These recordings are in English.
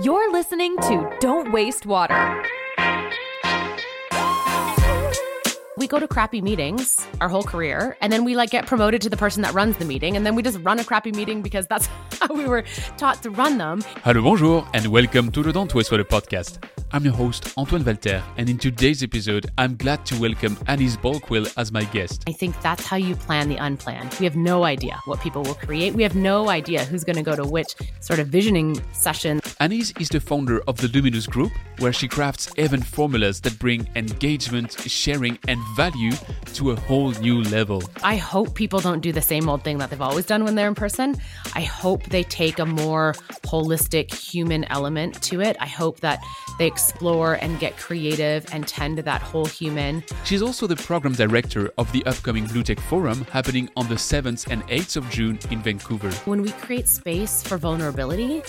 You're listening to Don't Waste Water. we go to crappy meetings our whole career and then we like get promoted to the person that runs the meeting and then we just run a crappy meeting because that's how we were taught to run them. Hello, bonjour, and welcome to the Don't Waste Water podcast. I'm your host, Antoine Walter, and in today's episode, I'm glad to welcome Anise Bulkwill as my guest. I think that's how you plan the unplanned. We have no idea what people will create. We have no idea who's going to go to which sort of visioning session. Anise is the founder of the Luminous Group, where she crafts event formulas that bring engagement, sharing, and value to a whole new level. I hope people don't do the same old thing that they've always done when they're in person. I hope they take a more holistic human element to it. I hope that they explore and get creative and tend to that whole human. She's also the program director of the upcoming Blue Tech Forum happening on the 7th and 8th of June in Vancouver. When we create space for vulnerability,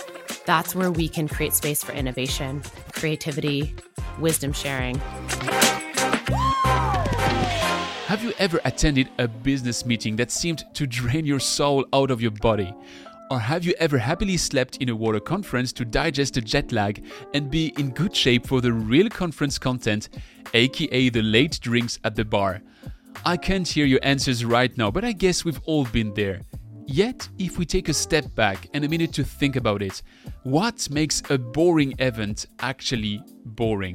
that's where we can create space for innovation, creativity, wisdom sharing. Have you ever attended a business meeting that seemed to drain your soul out of your body? Or have you ever happily slept in a water conference to digest the jet lag and be in good shape for the real conference content, aka the late drinks at the bar? I can't hear your answers right now, but I guess we've all been there. Yet, if we take a step back and a minute to think about it, what makes a boring event actually boring?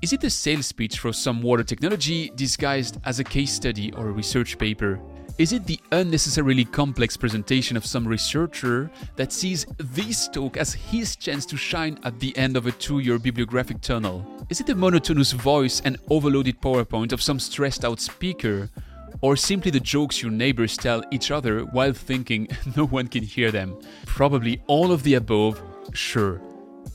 Is it a sales pitch for some water technology disguised as a case study or a research paper? Is it the unnecessarily complex presentation of some researcher that sees this talk as his chance to shine at the end of a two year bibliographic tunnel? Is it the monotonous voice and overloaded PowerPoint of some stressed out speaker? Or simply the jokes your neighbors tell each other while thinking no one can hear them? Probably all of the above, sure.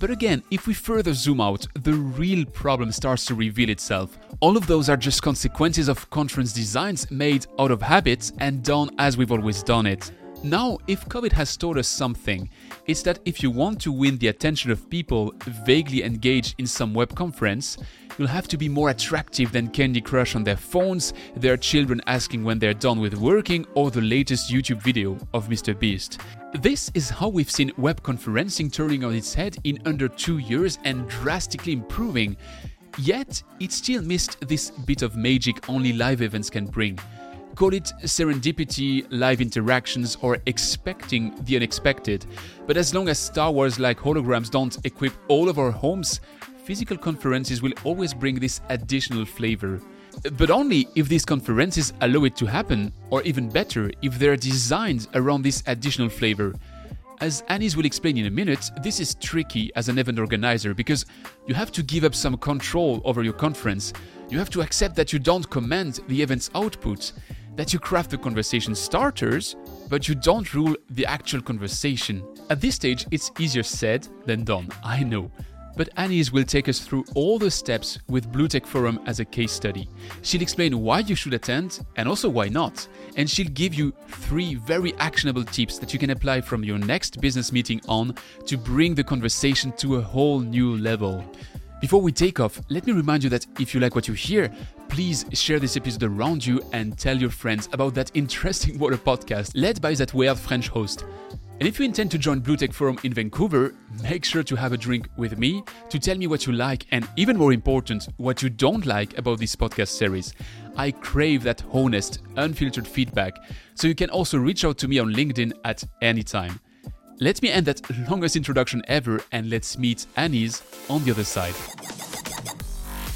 But again, if we further zoom out, the real problem starts to reveal itself. All of those are just consequences of conference designs made out of habits and done as we've always done it. Now, if COVID has taught us something, it's that if you want to win the attention of people vaguely engaged in some web conference, you'll have to be more attractive than Candy Crush on their phones, their children asking when they're done with working, or the latest YouTube video of Mr. Beast. This is how we've seen web conferencing turning on its head in under two years and drastically improving. Yet, it still missed this bit of magic only live events can bring. Call it serendipity, live interactions, or expecting the unexpected. But as long as Star Wars like holograms don't equip all of our homes, physical conferences will always bring this additional flavor. But only if these conferences allow it to happen, or even better, if they're designed around this additional flavor. As Anise will explain in a minute, this is tricky as an event organizer because you have to give up some control over your conference. You have to accept that you don't command the event's output, that you craft the conversation starters, but you don't rule the actual conversation. At this stage, it's easier said than done, I know. But Anise will take us through all the steps with Blue Tech Forum as a case study. She'll explain why you should attend and also why not. And she'll give you three very actionable tips that you can apply from your next business meeting on to bring the conversation to a whole new level. Before we take off, let me remind you that if you like what you hear, please share this episode around you and tell your friends about that interesting water podcast led by that weird French host. And if you intend to join Blue Tech Forum in Vancouver, make sure to have a drink with me to tell me what you like and, even more important, what you don't like about this podcast series. I crave that honest, unfiltered feedback, so you can also reach out to me on LinkedIn at any time. Let me end that longest introduction ever and let's meet Anise on the other side.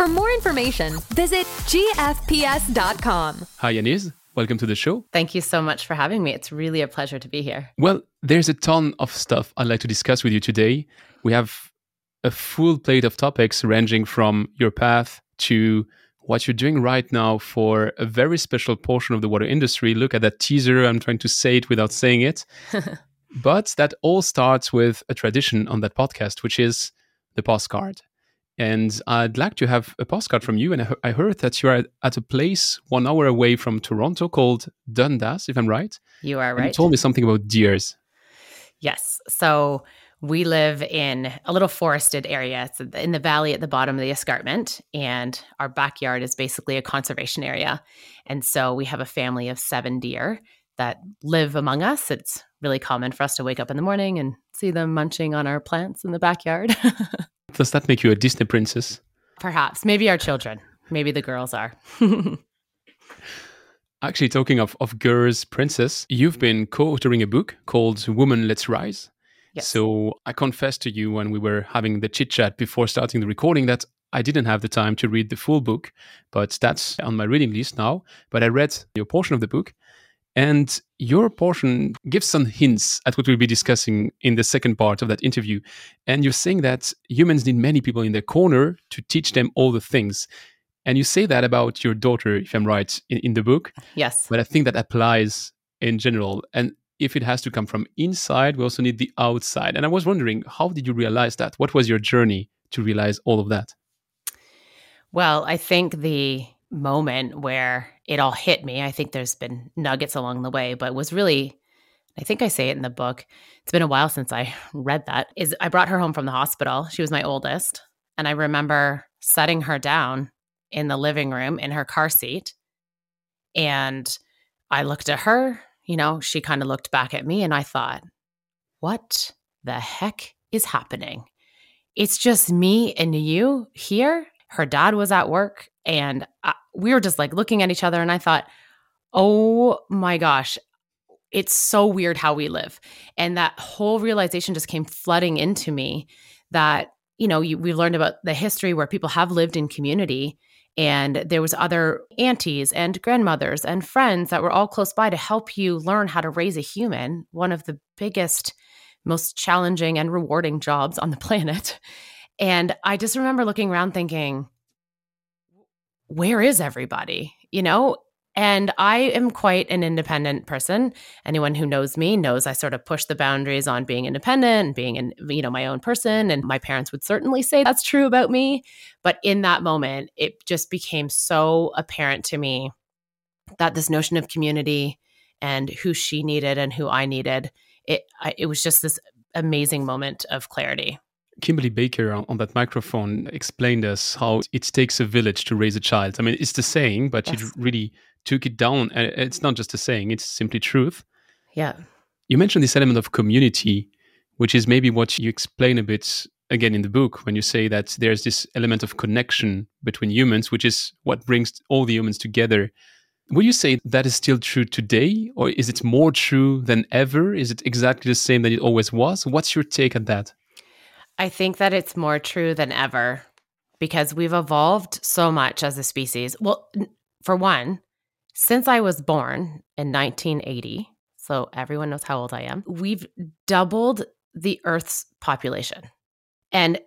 For more information, visit gfps.com. Hi, Anise. Welcome to the show. Thank you so much for having me. It's really a pleasure to be here. Well, there's a ton of stuff I'd like to discuss with you today. We have a full plate of topics ranging from your path to what you're doing right now for a very special portion of the water industry. Look at that teaser. I'm trying to say it without saying it. but that all starts with a tradition on that podcast, which is the postcard. And I'd like to have a postcard from you. And I, I heard that you're at a place one hour away from Toronto called Dundas, if I'm right. You are right. And you told me something about deers. Yes. So we live in a little forested area. It's in the valley at the bottom of the escarpment, and our backyard is basically a conservation area. And so we have a family of seven deer that live among us. It's really common for us to wake up in the morning and see them munching on our plants in the backyard. Does that make you a Disney princess? Perhaps. Maybe our children. Maybe the girls are. Actually, talking of, of girls, princess, you've mm-hmm. been co authoring a book called Woman Let's Rise. Yes. So I confessed to you when we were having the chit chat before starting the recording that I didn't have the time to read the full book, but that's on my reading list now. But I read your portion of the book, and your portion gives some hints at what we'll be discussing in the second part of that interview. And you're saying that humans need many people in their corner to teach them all the things. And you say that about your daughter, if I'm right, in, in the book. Yes. But I think that applies in general. And if it has to come from inside, we also need the outside. And I was wondering, how did you realize that? What was your journey to realize all of that? Well, I think the moment where it all hit me, I think there's been nuggets along the way, but was really, I think I say it in the book. It's been a while since I read that. Is I brought her home from the hospital. She was my oldest. And I remember setting her down in the living room in her car seat. And I looked at her you know, she kind of looked back at me and I thought, what the heck is happening? It's just me and you here. Her dad was at work and I, we were just like looking at each other and I thought, oh my gosh, it's so weird how we live. And that whole realization just came flooding into me that, you know, you, we learned about the history where people have lived in community and there was other aunties and grandmothers and friends that were all close by to help you learn how to raise a human one of the biggest most challenging and rewarding jobs on the planet and i just remember looking around thinking where is everybody you know and I am quite an independent person. Anyone who knows me knows I sort of push the boundaries on being independent and being in, you know, my own person. And my parents would certainly say that's true about me. But in that moment, it just became so apparent to me that this notion of community and who she needed and who I needed, it I, it was just this amazing moment of clarity. Kimberly Baker on, on, that microphone explained us how it takes a village to raise a child. I mean, it's the saying, but yes. it really took it down. It's not just a saying, it's simply truth. Yeah. You mentioned this element of community, which is maybe what you explain a bit again in the book when you say that there's this element of connection between humans, which is what brings all the humans together. Would you say that is still true today, or is it more true than ever? Is it exactly the same that it always was? What's your take on that? I think that it's more true than ever because we've evolved so much as a species. Well, for one, since I was born in 1980, so everyone knows how old I am, we've doubled the Earth's population. And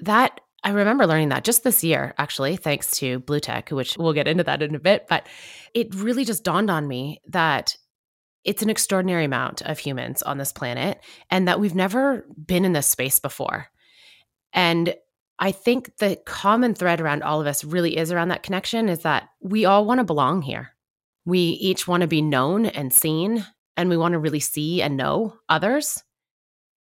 that, I remember learning that just this year, actually, thanks to Blue Tech, which we'll get into that in a bit. But it really just dawned on me that it's an extraordinary amount of humans on this planet and that we've never been in this space before. And I think the common thread around all of us really is around that connection is that we all want to belong here. We each want to be known and seen, and we want to really see and know others.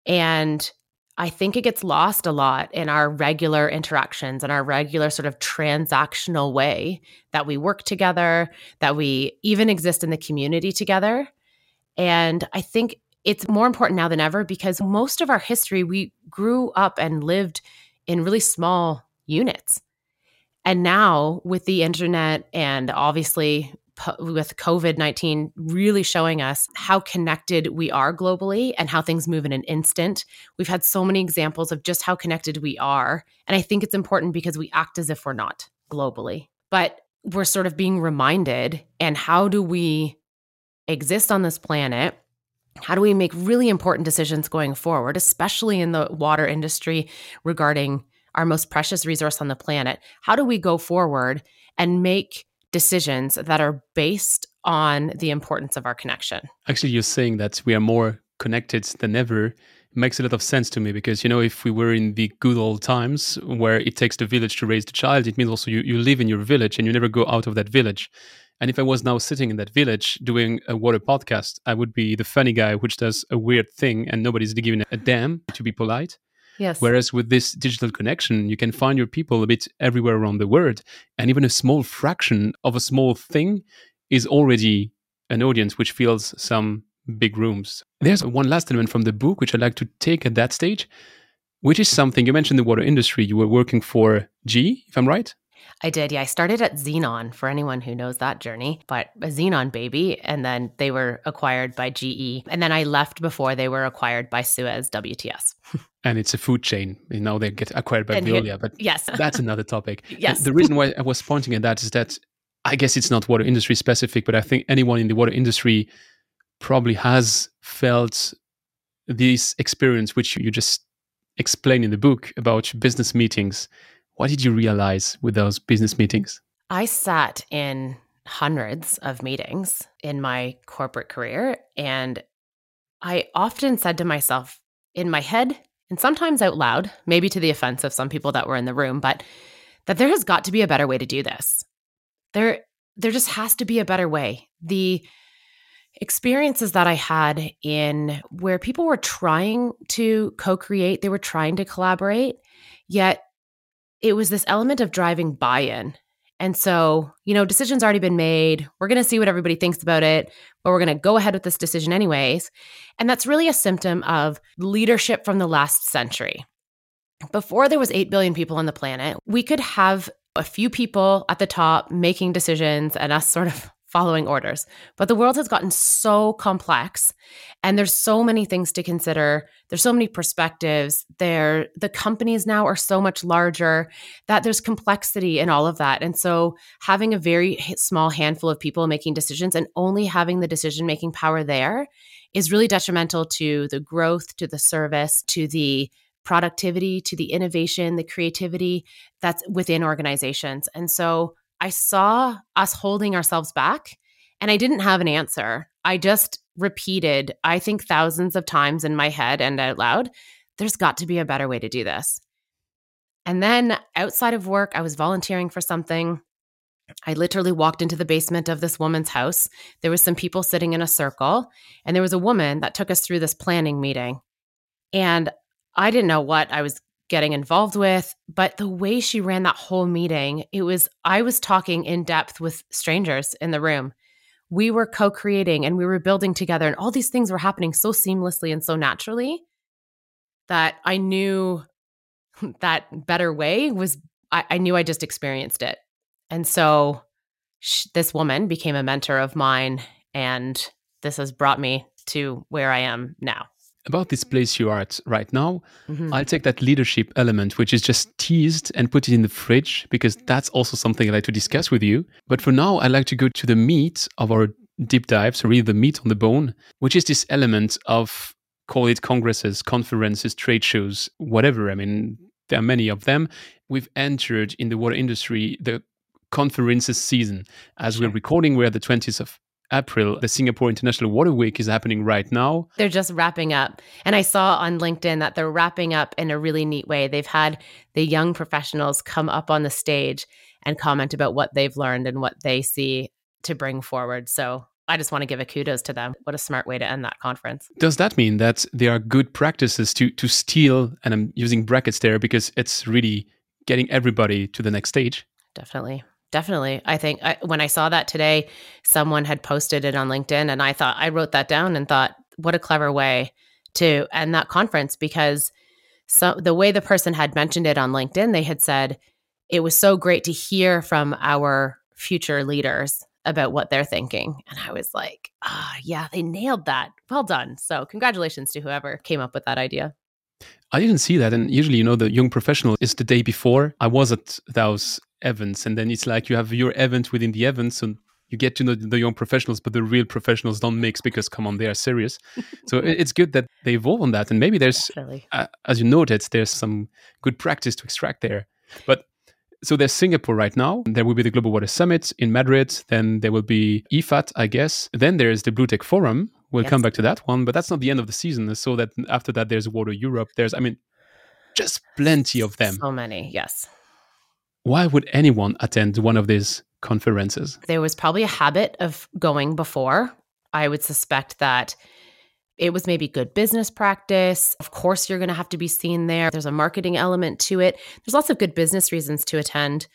And I think it gets lost a lot in our regular interactions and our regular sort of transactional way that we work together, that we even exist in the community together. And I think it's more important now than ever because most of our history, we grew up and lived in really small units. And now, with the internet and obviously with COVID 19 really showing us how connected we are globally and how things move in an instant. We've had so many examples of just how connected we are. And I think it's important because we act as if we're not globally, but we're sort of being reminded. And how do we exist on this planet? How do we make really important decisions going forward, especially in the water industry regarding our most precious resource on the planet? How do we go forward and make decisions that are based on the importance of our connection. Actually, you're saying that we are more connected than ever, makes a lot of sense to me because you know if we were in the good old times where it takes the village to raise the child it means also you, you live in your village and you never go out of that village and if i was now sitting in that village doing a water podcast i would be the funny guy which does a weird thing and nobody's giving a damn to be polite Yes. Whereas with this digital connection, you can find your people a bit everywhere around the world. And even a small fraction of a small thing is already an audience which fills some big rooms. There's one last element from the book which I'd like to take at that stage, which is something you mentioned the water industry. You were working for GE, if I'm right? I did. Yeah. I started at Zenon for anyone who knows that journey, but a Zenon baby. And then they were acquired by GE. And then I left before they were acquired by Suez WTS. and it's a food chain. You know, they get acquired by Veolia, but Yes. that's another topic. Uh, yes. The reason why I was pointing at that is that I guess it's not water industry specific, but I think anyone in the water industry probably has felt this experience, which you just explain in the book about business meetings. What did you realize with those business meetings? I sat in hundreds of meetings in my corporate career. And I often said to myself in my head, and sometimes out loud, maybe to the offense of some people that were in the room, but that there has got to be a better way to do this. There, there just has to be a better way. The experiences that I had in where people were trying to co create, they were trying to collaborate, yet it was this element of driving buy in. And so, you know, decisions already been made. We're going to see what everybody thinks about it, but we're going to go ahead with this decision anyways. And that's really a symptom of leadership from the last century. Before there was 8 billion people on the planet, we could have a few people at the top making decisions and us sort of following orders. But the world has gotten so complex and there's so many things to consider. There's so many perspectives. There the companies now are so much larger that there's complexity in all of that. And so having a very small handful of people making decisions and only having the decision making power there is really detrimental to the growth, to the service, to the productivity, to the innovation, the creativity that's within organizations. And so I saw us holding ourselves back and I didn't have an answer. I just repeated, I think thousands of times in my head and out loud, there's got to be a better way to do this. And then outside of work, I was volunteering for something. I literally walked into the basement of this woman's house. There was some people sitting in a circle, and there was a woman that took us through this planning meeting. And I didn't know what I was getting involved with, but the way she ran that whole meeting, it was I was talking in depth with strangers in the room. We were co-creating and we were building together and all these things were happening so seamlessly and so naturally that I knew that better way was I, I knew I just experienced it. And so sh- this woman became a mentor of mine and this has brought me to where I am now. About this place you are at right now, Mhm. I'll take that leadership element, which is just teased, and put it in the fridge because that's also something I'd like to discuss with you. But for now, I'd like to go to the meat of our deep dive, so really the meat on the bone, which is this element of call it congresses, conferences, trade shows, whatever. I mean, there are many of them. We've entered in the water industry the conferences season. As we're recording, we're at the 20th of April. The Singapore International Water Week is happening right now. They're just wrapping up. And I saw on LinkedIn that they're wrapping up in a really neat way. They've had the young professionals come up on the stage and comment about what they've learned and what they see to bring forward. So I just want to give a kudos to them. What a smart way to end that conference. Does that mean that there are good practices to to steal? And I'm using brackets there because it's really getting everybody to the next stage. Definitely. Definitely. I think I, when I saw that today, someone had posted it on LinkedIn, and I thought, I wrote that down and thought, what a clever way to end that conference because so the way the person had mentioned it on LinkedIn, they had said, it was so great to hear from our future leaders about what they're thinking. And I was like, ah, yeah, they nailed that. Well done. So, congratulations to whoever came up with that idea. I didn't see that. And usually, you know, the young professional is the day before. I was at those events, and then it's like you have your event within the event. So you get to know the young professionals, but the real professionals don't mix because, come on, they are serious. so it's good that they evolve on that. And maybe there's, uh, as you noted, there's some good practice to extract there. But so there's Singapore right now. There will be the Global Water Summit in Madrid. Then there will be IFAT, I guess. Then there's the Blue Tech Forum, We'll Yes. come back to that one, but that's not the end of the season. So that after that, there's Water Europe. There's, I mean, just plenty of them. So many, yes. Why would anyone attend one of these conferences? There was probably a habit of going before. I would suspect that it was maybe good business practice. Of course, you're going to have to be seen there. There's a marketing element to it. There's lots of good business reasons to attend.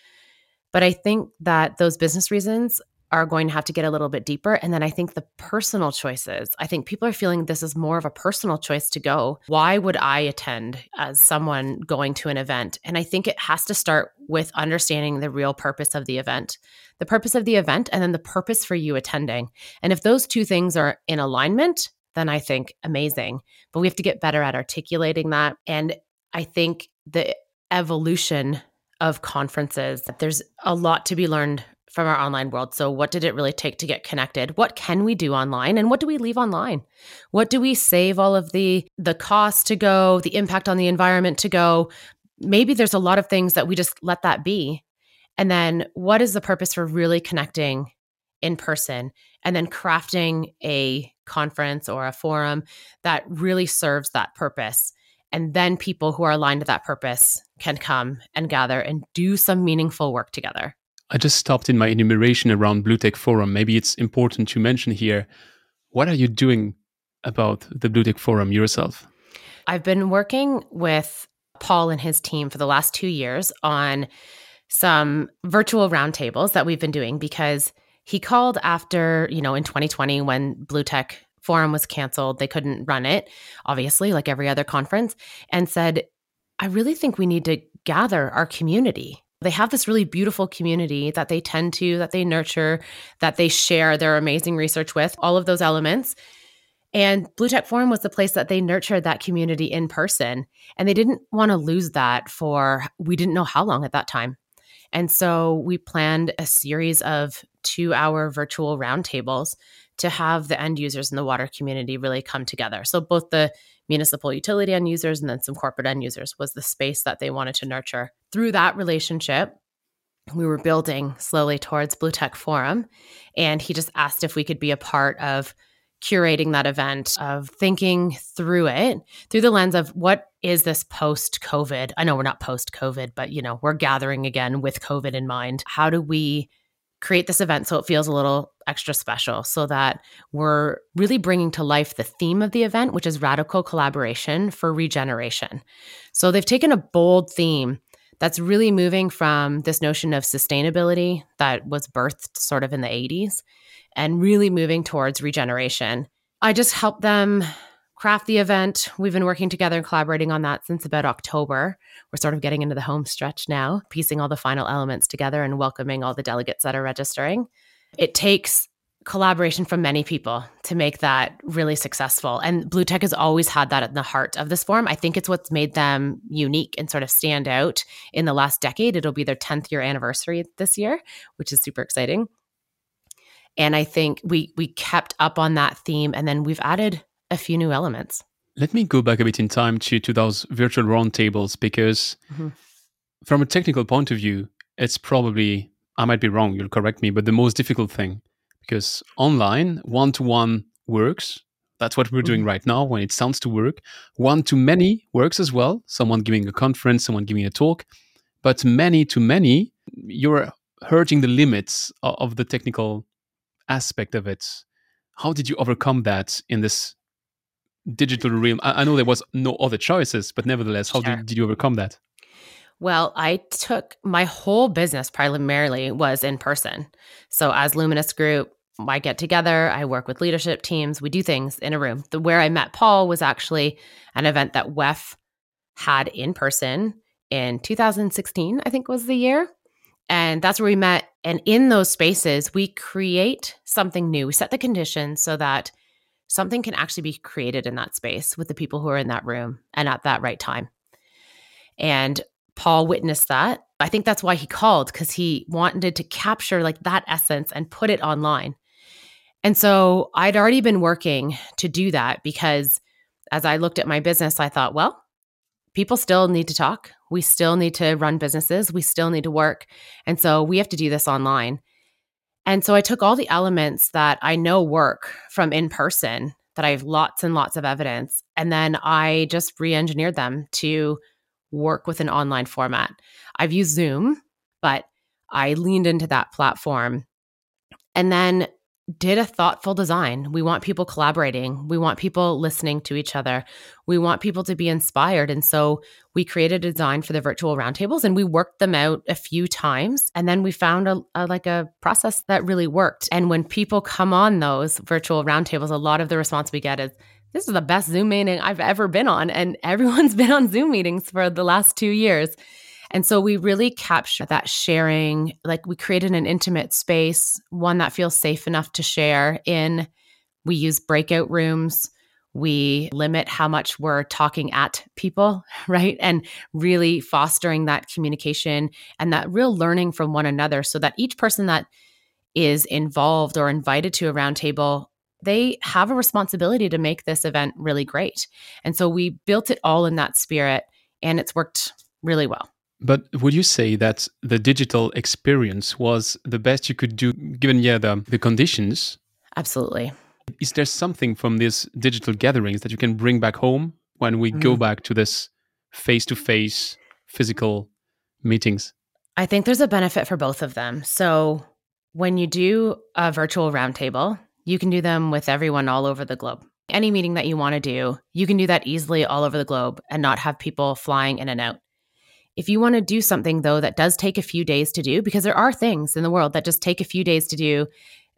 But I think that those business reasons are going to have to get a little bit deeper. And then I think the personal choices, I think people are feeling this is more of a personal choice to go. Why would I attend as someone going to an event? And I think it has to start with understanding the real purpose of the event, the purpose of the event, and then the purpose for you attending. And if those two things are in alignment, then I think amazing. But we have to get better at articulating that. And I think the evolution of conferences, there's a lot to be learned from our online world. So, what did it really take to get connected? What can we do online, and what do we leave online? What do we save all of the the cost to go, the impact on the environment to go? Maybe there's a lot of things that we just let that be. And then, what is the purpose for really connecting in person, and then crafting a conference or a forum that really serves that purpose? And then people who are aligned to that purpose can come and gather and do some meaningful work together. I just stopped in my enumeration around Blue Tech Forum. Maybe it's important to mention here. What are you doing about the Blue Tech Forum yourself? I've been working with Paul and his team for the last two years on some virtual roundtables that we've been doing because he called after, you know, in 2020 when Blue Tech Forum was canceled, they couldn't run it, obviously, like every other conference, and said, I really think we need to gather our community. They have this really beautiful community that they tend to, that they nurture, that they share their amazing research with, all of those elements. And Blue Tech Forum was the place that they nurtured that community in person. And they didn't want to lose that for, we didn't know how long at that time. And so we planned a series of two hour virtual roundtables to have the end users in the water community really come together. So both the municipal utility end users and then some corporate end users was the space that they wanted to nurture. Through that relationship, we were building slowly towards Blue Tech Forum. And he just asked if we could be a part of curating that event, of thinking through it through the lens of what is this post COVID? I know we're not post COVID, but you know, we're gathering again with COVID in mind. How do we create this event so it feels a little extra special so that we're really bringing to life the theme of the event, which is radical collaboration for regeneration. So they've taken a bold theme that's really moving from this notion of sustainability that was birthed sort of in the 80s and really moving towards regeneration. I just helped them craft the event. We've been working together and collaborating on that since about October. We're sort of getting into the home stretch now, piecing all the final elements together and welcoming all the delegates that are registering. It takes collaboration from many people to make that really successful. And Blue Tech has always had that at the heart of this forum. I think it's what's made them unique and sort of stand out in the last decade. It'll be their 10th year anniversary this year, which is super exciting. And I think we we kept up on that theme and then we've added a few new elements. Let me go back a bit in time to, to those virtual roundtables because, Mhm. from a technical point of view, it's probably, I might be wrong, you'll correct me, but the most difficult thing because online, one to one works. That's what we're doing mm-hmm. right now when it sounds to work. One to many works as well. Someone giving a conference, someone giving a talk. But many to many, you're hurting the limits of the technical aspect of it. How did you overcome that in this digital realm? I, I know there was no other choices, but nevertheless, how Sure. did, did you overcome that? Well, I took my whole business primarily was in person. So as Luminous Group, I get together, I work with leadership teams, we do things in a room. The where I met Paul was actually an event that WEF had in person in 2016, I think was the year. And that's where we met. And in those spaces, we create something new. We set the conditions so that something can actually be created in that space with the people who are in that room and at that right time. And Paul witnessed that. I think that's why he called because he wanted to capture like that essence and put it online. And so I'd already been working to do that because as I looked at my business, I thought, well, people still need to talk. We still need to run businesses. We still need to work. And so we have to do this online. And so I took all the elements that I know work from in person that I have lots and lots of evidence. And then I just re engineered them to work with an online format. I've used Zoom, but I leaned into that platform. And then did a thoughtful design. We want people collaborating. We want people listening to each other. We want people to be inspired. And so we created a design for the virtual roundtables and we worked them out a few times. And then we found a, a, like a process that really worked. And when people come on those virtual roundtables, a lot of the response we get is, this is the best Zoom meeting I've ever been on. And everyone's been on Zoom meetings for the last two years. And so we really capture that sharing, like we created an intimate space, one that feels safe enough to share in. We use breakout rooms. We limit how much we're talking at people, right? And really fostering that communication and that real learning from one another so that each person that is involved or invited to a roundtable they have a responsibility to make this event really great. And so we built it all in that spirit and it's worked really well. But would you say that the digital experience was the best you could do given yeah the, the conditions? Absolutely. Is there something from these digital gatherings that you can bring back home when we mm. go back to this face to face physical meetings? I think there's a benefit for both of them. So when you do a virtual roundtable, you can do them with everyone all over the globe. Any meeting that you want to do, you can do that easily all over the globe and not have people flying in and out. If you want to do something, though, that does take a few days to do, because there are things in the world that just take a few days to do,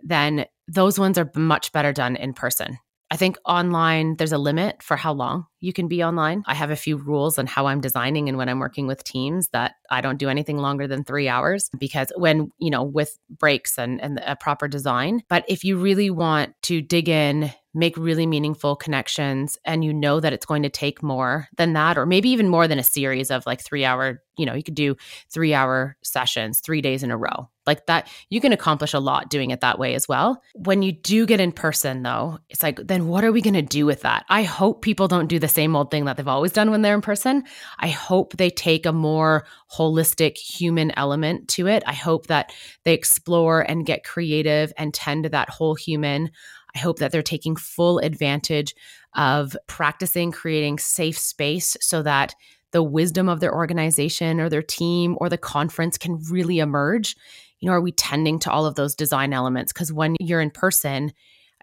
then those ones are much better done in person. I think online, there's a limit for how long you can be online. I have a few rules on how I'm designing and when I'm working with teams that I don't do anything longer than three hours because when, you know, with breaks and, and a proper design. But if you really want to dig in, make really meaningful connections, and you know that it's going to take more than that, or maybe even more than a series of like three hour, you know, you could do three hour sessions, three days in a row. Like that, you can accomplish a lot doing it that way as well. When you do get in person, though, it's like, then what are we going to do with that? I hope people don't do the same old thing that they've always done when they're in person. I hope they take a more holistic human element to it. I hope that they explore and get creative and tend to that whole human. I hope that they're taking full advantage of practicing creating safe space so that the wisdom of their organization or their team or the conference can really emerge. You know, are we tending to all of those design elements? Because when you're in person,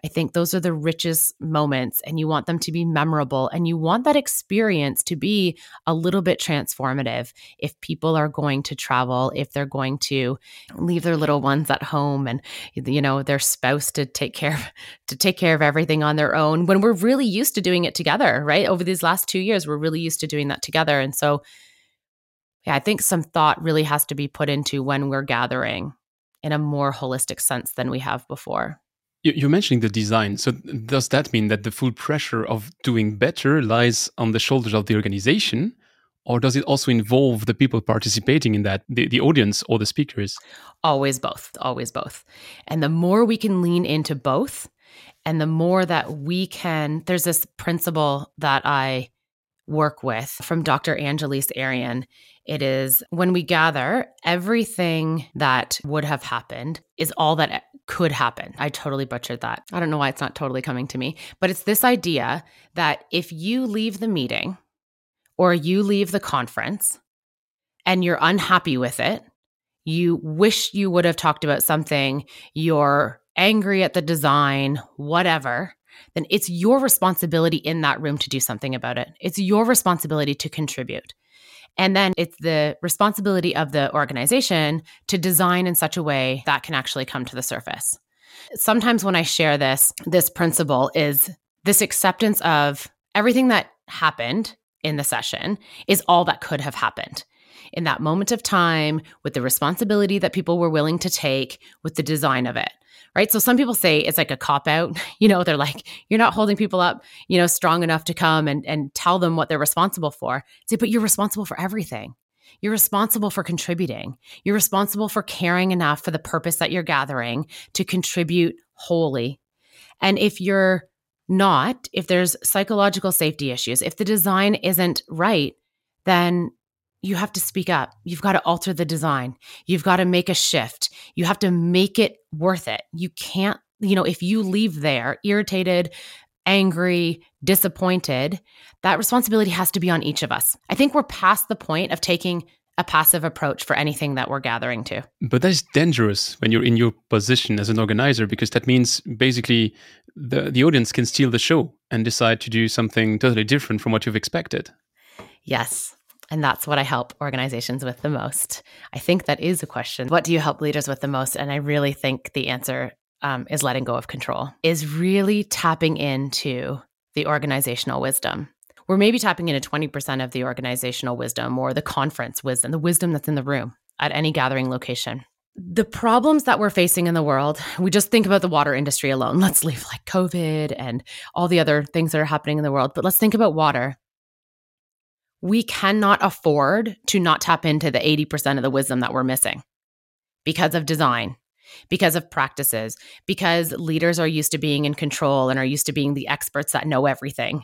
I think those are the richest moments, and you want them to be memorable and you want that experience to be a little bit transformative. If people are going to travel, if they're going to leave their little ones at home and you know their spouse to take care of to take care of everything on their own when we're really used to doing it together, right? Over these last 2 years, we're really used to doing that together. And so yeah, I think some thought really has to be put into when we're gathering in a more holistic sense than we have before. You're mentioning the design. So, does that mean that the full pressure of doing better lies on the shoulders of the organization? Or does it also involve the people participating in that, the, the audience or the speakers? Always both, always both. And the more we can lean into both, and the more that we can, there's this principle that I work with from Dr. Angeles Arrien. It is when we gather, everything that would have happened is all that could happen. I totally butchered that. I don't know why it's not totally coming to me, but it's this idea that if you leave the meeting or you leave the conference and you're unhappy with it, you wish you would have talked about something, you're angry at the design, whatever, then it's your responsibility in that room to do something about it. It's your responsibility to contribute. And then it's the responsibility of the organization to design in such a way that can actually come to the surface. Sometimes when I share this, this principle is this acceptance of everything that happened in the session is all that could have happened in that moment of time with the responsibility that people were willing to take with the design of it right? So some people say it's like a cop out. You know, they're like, you're not holding people up, you know, strong enough to come and, and tell them what they're responsible for. Say, but you're responsible for everything. You're responsible for contributing. You're responsible for caring enough for the purpose that you're gathering to contribute wholly. And if you're not, if there's psychological safety issues, if the design isn't right, then you have to speak up. You've got to alter the design. You've got to make a shift. You have to make it worth it. You can't, you know, if you leave there irritated, angry, disappointed, that responsibility has to be on each of us. I think we're past the point of taking a passive approach for anything that we're gathering to. But that's dangerous when you're in your position as an organizer because that means basically the, the audience can steal the show and decide to do something totally different from what you've expected. Yes. And that's what I help organizations with the most. I think that is a question. What do you help leaders with the most? And I really think the answer um, is letting go of control, is really tapping into the organizational wisdom. We're maybe tapping into 20% of the organizational wisdom or the conference wisdom, the wisdom that's in the room at any gathering location. The problems that we're facing in the world, we just think about the water industry alone. Let's leave like COVID and all the other things that are happening in the world, but let's think about water we cannot afford to not tap into the 80% of the wisdom that we're missing because of design, because of practices, because leaders are used to being in control and are used to being the experts that know everything.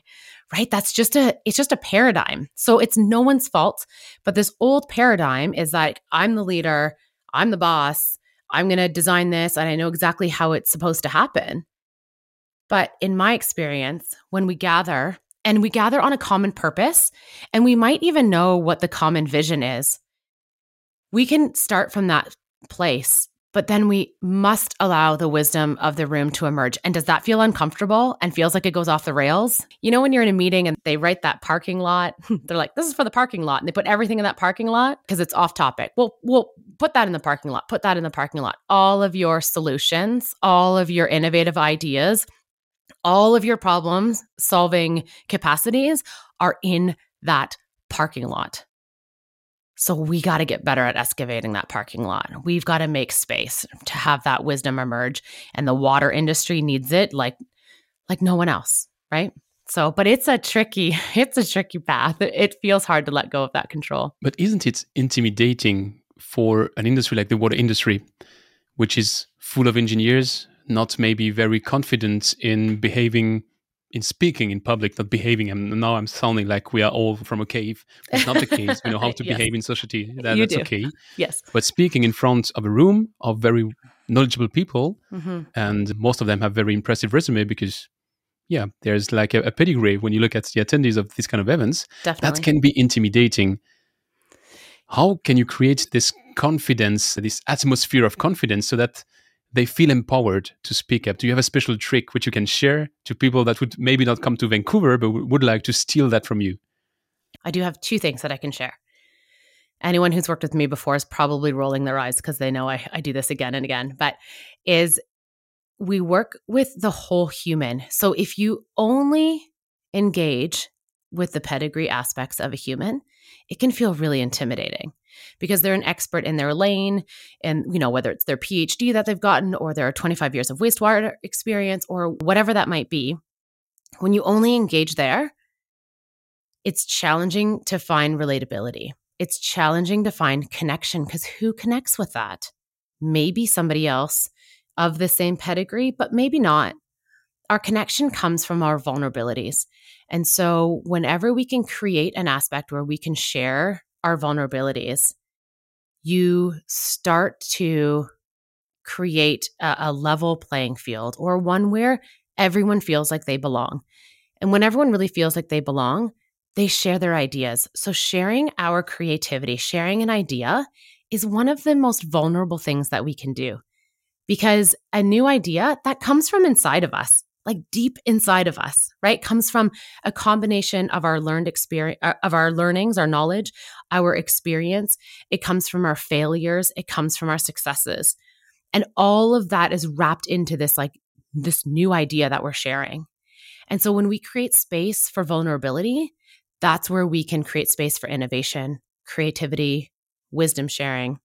Right? That's just a it's just a paradigm. So it's no one's fault, but this old paradigm is like I'm the leader, I'm the boss, I'm going to design this and I know exactly how it's supposed to happen. But in my experience, when we gather and we gather on a common purpose, and we might even know what the common vision is. We can start from that place, but then we must allow the wisdom of the room to emerge. And does that feel uncomfortable and feels like it goes off the rails? You know, when you're in a meeting and they write that parking lot, they're like, this is for the parking lot. And they put everything in that parking lot because it's off topic. Well, we'll put that in the parking lot, put that in the parking lot. All of your solutions, all of your innovative ideas all of your problems solving capacities are in that parking lot. So we got to get better at excavating that parking lot. We've got to make space to have that wisdom emerge and the water industry needs it like like no one else, right? So, but it's a tricky it's a tricky path. It feels hard to let go of that control. But isn't it intimidating for an industry like the water industry which is full of engineers not maybe very confident in behaving in speaking in public, not behaving. And now I'm sounding like we are all from a cave. It's not the case. We know how to yes. behave in society. That, that's do. okay. Yes. But speaking in front of a room of very knowledgeable people, mm-hmm. and most of them have very impressive resume because, yeah, there's like a, a, pedigree when you look at the attendees of this kind of events. Definitely. That can be intimidating. How can you create this confidence, this atmosphere of confidence, so that they feel empowered to speak up? Do you have a special trick which you can share to people that would maybe not come to Vancouver but would like to steal that from you? I do have two things that I can share. Anyone who's worked with me before is probably rolling their eyes because they know I, I do this again and again, but is we work with the whole human. So if you only engage with the pedigree aspects of a human, it can feel really intimidating because they're an expert in their lane and you know whether it's their phd that they've gotten or their 25 years of wastewater experience or whatever that might be when you only engage there it's challenging to find relatability. It's challenging to find connection because who connects with that? Maybe somebody else of the same pedigree but maybe not. Our connection comes from our vulnerabilities and so whenever we can create an aspect where we can share our vulnerabilities, you start to create a, a, level playing field or one where everyone feels like they belong. And when everyone really feels like they belong, they share their ideas. So, sharing our creativity, sharing an idea is one of the most vulnerable things that we can do because a new idea that comes from inside of us like deep inside of us, right? Comes from a combination of our learned experience, uh, of our learnings, our knowledge, our experience. It comes from our failures. It comes from our successes. And all of that is wrapped into this, like, this new idea that we're sharing. And so when we create space for vulnerability, that's where we can create space for innovation, creativity, wisdom sharing.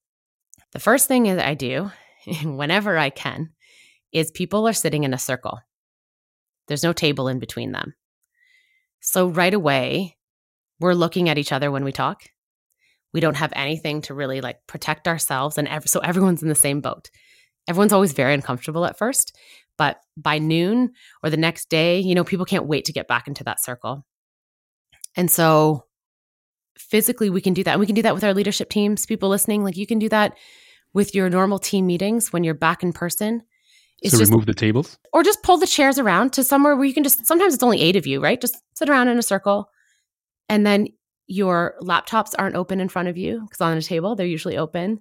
The first thing that I do whenever I can is people are sitting in a circle there's no table in between them. So right away, we're looking at each other when we talk. We don't have anything to really like protect ourselves. And ev- so everyone's in the same boat. Everyone's always very uncomfortable at first. But by noon or the next day, you know, people can't wait to get back into that circle. And so physically, we can do that. And we can do that with our leadership teams, people listening. Like you can do that with your normal team meetings when you're back in person It's so just, remove the tables. or just pull the chairs around to somewhere where you can just, sometimes it's only eight of you, right? Just sit around in a circle. And then your laptops aren't open in front of you because on a table, they're usually open,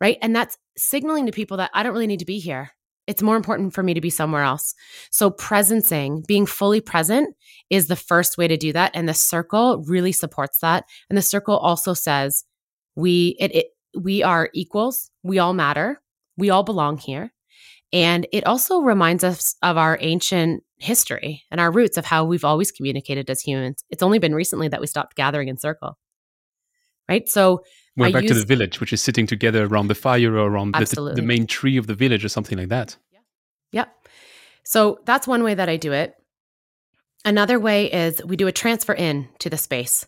right? And that's signaling to people that I don't really need to be here. It's more important for me to be somewhere else. So, presencing, being fully present is the first way to do that. And the circle really supports that. And the circle also says, we, it, it we are equals. We all matter. We all belong here. And it also reminds us of our ancient history and our roots of how we've always communicated as humans. It's only been recently that we stopped gathering in circle. Right. So We're I back to the village, which is sitting together around the fire or around the, the, the main tree of the village or something like that. Yeah. Yep. So that's one way that I do it. Another way is we do a transfer in to the space.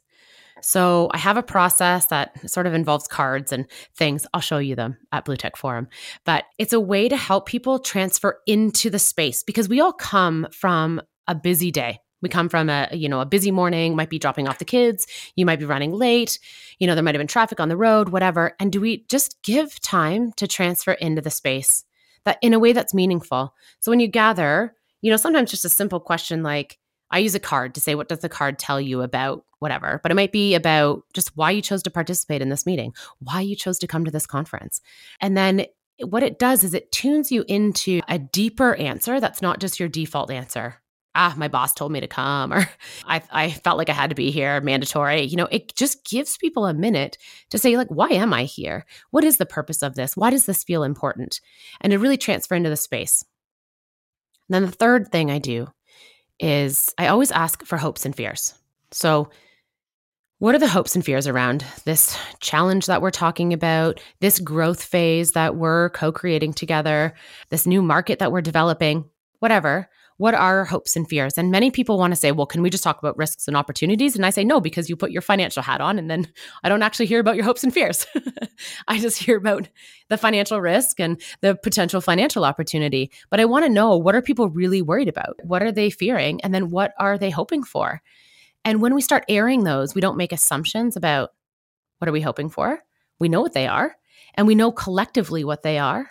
So I have a process that sort of involves cards and things. I'll show you them at Blue Tech Forum. But it's a way to help people transfer into the space because we all come from a busy day. We come from a, you know, a busy morning, might be dropping off the kids, you might be running late, you know, there might have been traffic on the road, whatever. And do we just give time to transfer into the space that in a way that's meaningful? So when you gather, you know, sometimes just a simple question like, I use a card to say, what does the card tell you about whatever? But it might be about just why you chose to participate in this meeting, why you chose to come to this conference. And then what it does is it tunes you into a deeper answer that's not just your default answer. Ah, my boss told me to come, or I, I felt like I had to be here, mandatory. You know, it just gives people a minute to say, like, why am I here? What is the purpose of this? Why does this feel important? And to really transfer into the space. And then the third thing I do is I always ask for hopes and fears. So, what are the hopes and fears around this challenge that we're talking about, this growth phase that we're co creating together, this new market that we're developing, whatever? What are our hopes and fears? And many people want to say, well, can we just talk about risks and opportunities? And I say, no, because you put your financial hat on, and then I don't actually hear about your hopes and fears. I just hear about the financial risk and the potential financial opportunity. But I want to know what are people really worried about? What are they fearing? And then what are they hoping for? And when we start airing those, we don't make assumptions about what are we hoping for? We know what they are, and we know collectively what they are.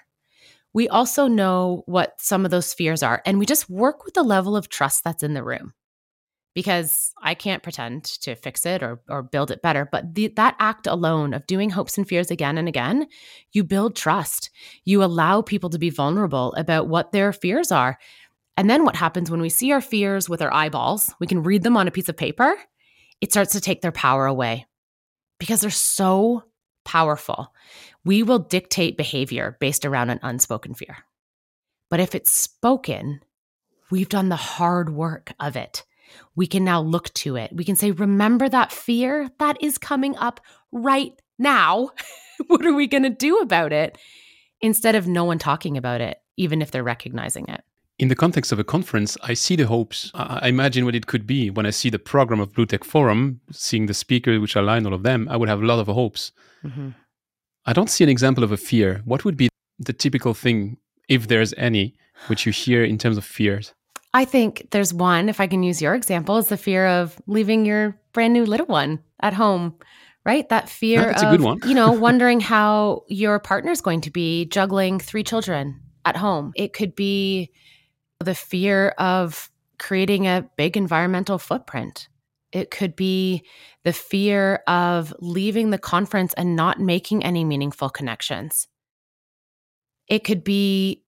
We also know what some of those fears are, and we just work with the level of trust that's in the room. Because I can't pretend to fix it or, or build it better, but the, that act alone of doing hopes and fears again and again, you build trust. You allow people to be vulnerable about what their fears are. And then what happens when we see our fears with our eyeballs, we can read them on a piece of paper, it starts to take their power away because they're so powerful. We will dictate behavior based around an unspoken fear. But if it's spoken, we've done the hard work of it. We can now look to it. We can say, remember that fear that is coming up right now. what are we going to do about it? Instead of no one talking about it, even if they're recognizing it. In the context of a conference, I see the hopes. I I imagine what it could be when I see the program of Blue Tech Forum, seeing the speakers, which align all of them. I would have a lot of hopes. Mm-hmm. I don't see an example of a fear. What would be the typical thing, if there's any, which you hear in terms of fears? I think there's one, if I can use your example, is the fear of leaving your brand new little one at home, right? That fear That's of, you know, wondering how your partner's going to be juggling three children at home. It could be the fear of creating a big environmental footprint. It could be the fear of leaving the conference and not making any meaningful connections. It could be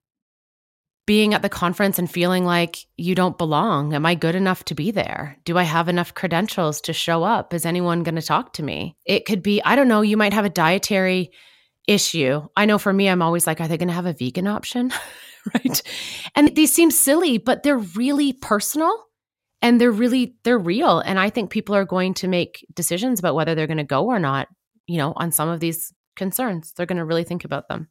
being at the conference and feeling like you don't belong. Am I good enough to be there? Do I have enough credentials to show up? Is anyone going to talk to me? It could be, I don't know, you might have a dietary issue. I know for me, I'm always like, are they going to have a vegan option? right. And these seem silly, but they're really personal and they're really, they're real. And I think people are going to make decisions about whether they're going to go or not, you know, on some of these concerns. They're going to really think about them.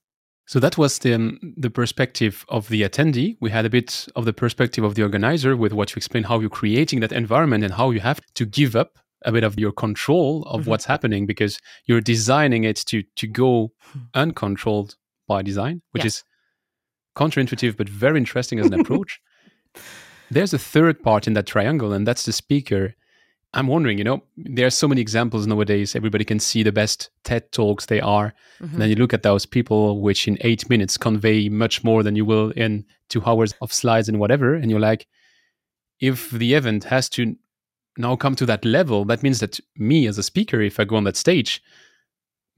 So that was the, um, the perspective of the attendee. We had a bit of the perspective of the organizer with what you explained, how you're creating that environment and how you have to give up a bit of your control of Mhm. what's happening because you're designing it to to go uncontrolled by design, which Yeah. is counterintuitive but very interesting as an approach. There's a third part in that triangle, and that's the speaker. I'm wondering, you know, there are so many examples nowadays. Everybody can see the best TED talks they are. Mm-hmm. And then you look at those people which in eight minutes convey much more than you will in two hours of slides and whatever. And you're like, if the event has to now come to that level, that means that me as a speaker, if I go on that stage,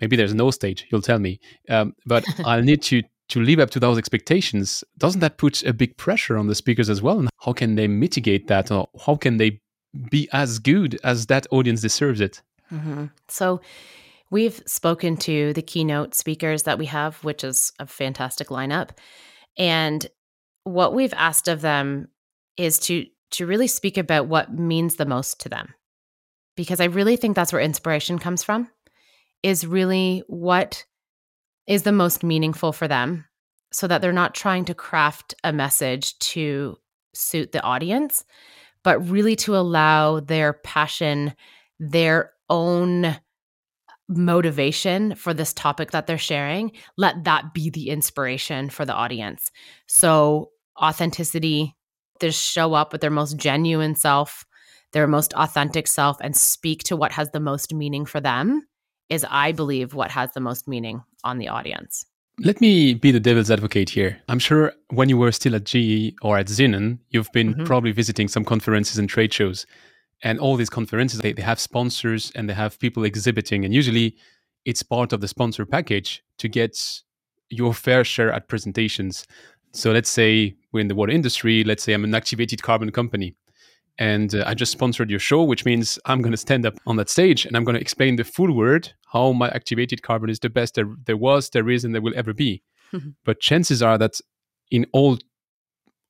maybe there's no stage, you'll tell me, um, but I'll need to to live up to those expectations. Doesn't that put a big pressure on the speakers as well? And how can they mitigate that, or how can they be as good as that audience deserves it. Mm-hmm. So, we've spoken to the keynote speakers that we have, which is a fantastic lineup. And what we've asked of them is to to really speak about what means the most to them. Because I really think that's where inspiration comes from is really what is the most meaningful for them so that they're not trying to craft a message to suit the audience but really to allow their passion, their own motivation for this topic that they're sharing, let that be the inspiration for the audience. So, authenticity, just show up with their most genuine self, their most authentic self, and speak to what has the most meaning for them is, I believe, what has the most meaning on the audience. Let me be the devil's advocate here. I'm sure when you were still at GE or at Zenon, you've been mm-hmm. probably visiting some conferences and trade shows. And all these conferences, they, they have sponsors and they have people exhibiting. And usually it's part of the sponsor package to get your fair share at presentations. So let's say we're in the water industry. Let's say I'm an activated carbon company and uh, I just sponsored your show, which means I'm going to stand up on that stage and I'm going to explain the full word how my activated carbon is the best there, there was, there is, and there will ever be. but chances are that, in all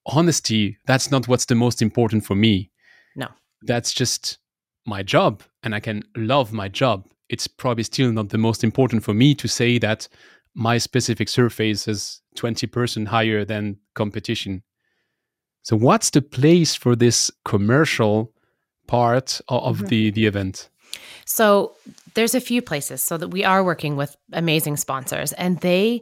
honesty, that's not what's the most important for me. No, that's just my job, and I can love my job. It's probably still not the most important for me to say that my specific surface is 20% higher than competition so, what's the place for this commercial part of mm-hmm. the the event? So, there's a few places so that we are working with amazing sponsors, and they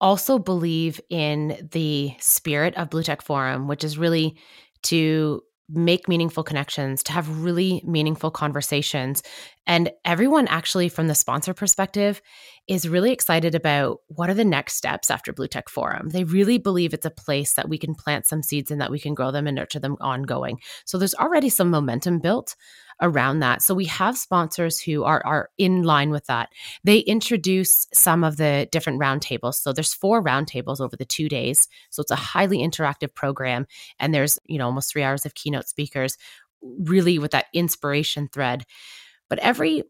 also believe in the spirit of Blue Tech Forum, which is really to make meaningful connections, to have really meaningful conversations. And everyone, actually, from the sponsor perspective, is really excited about what are the next steps after Blue Tech Forum. They really believe it's a place that we can plant some seeds and that we can grow them and nurture them ongoing. So there's already some momentum built around that. So we have sponsors who are are in line with that. They introduce some of the different roundtables. So there's four roundtables over the 2 days. So it's a highly interactive program and there's, you know, almost 3 hours of keynote speakers really with that inspiration thread. But every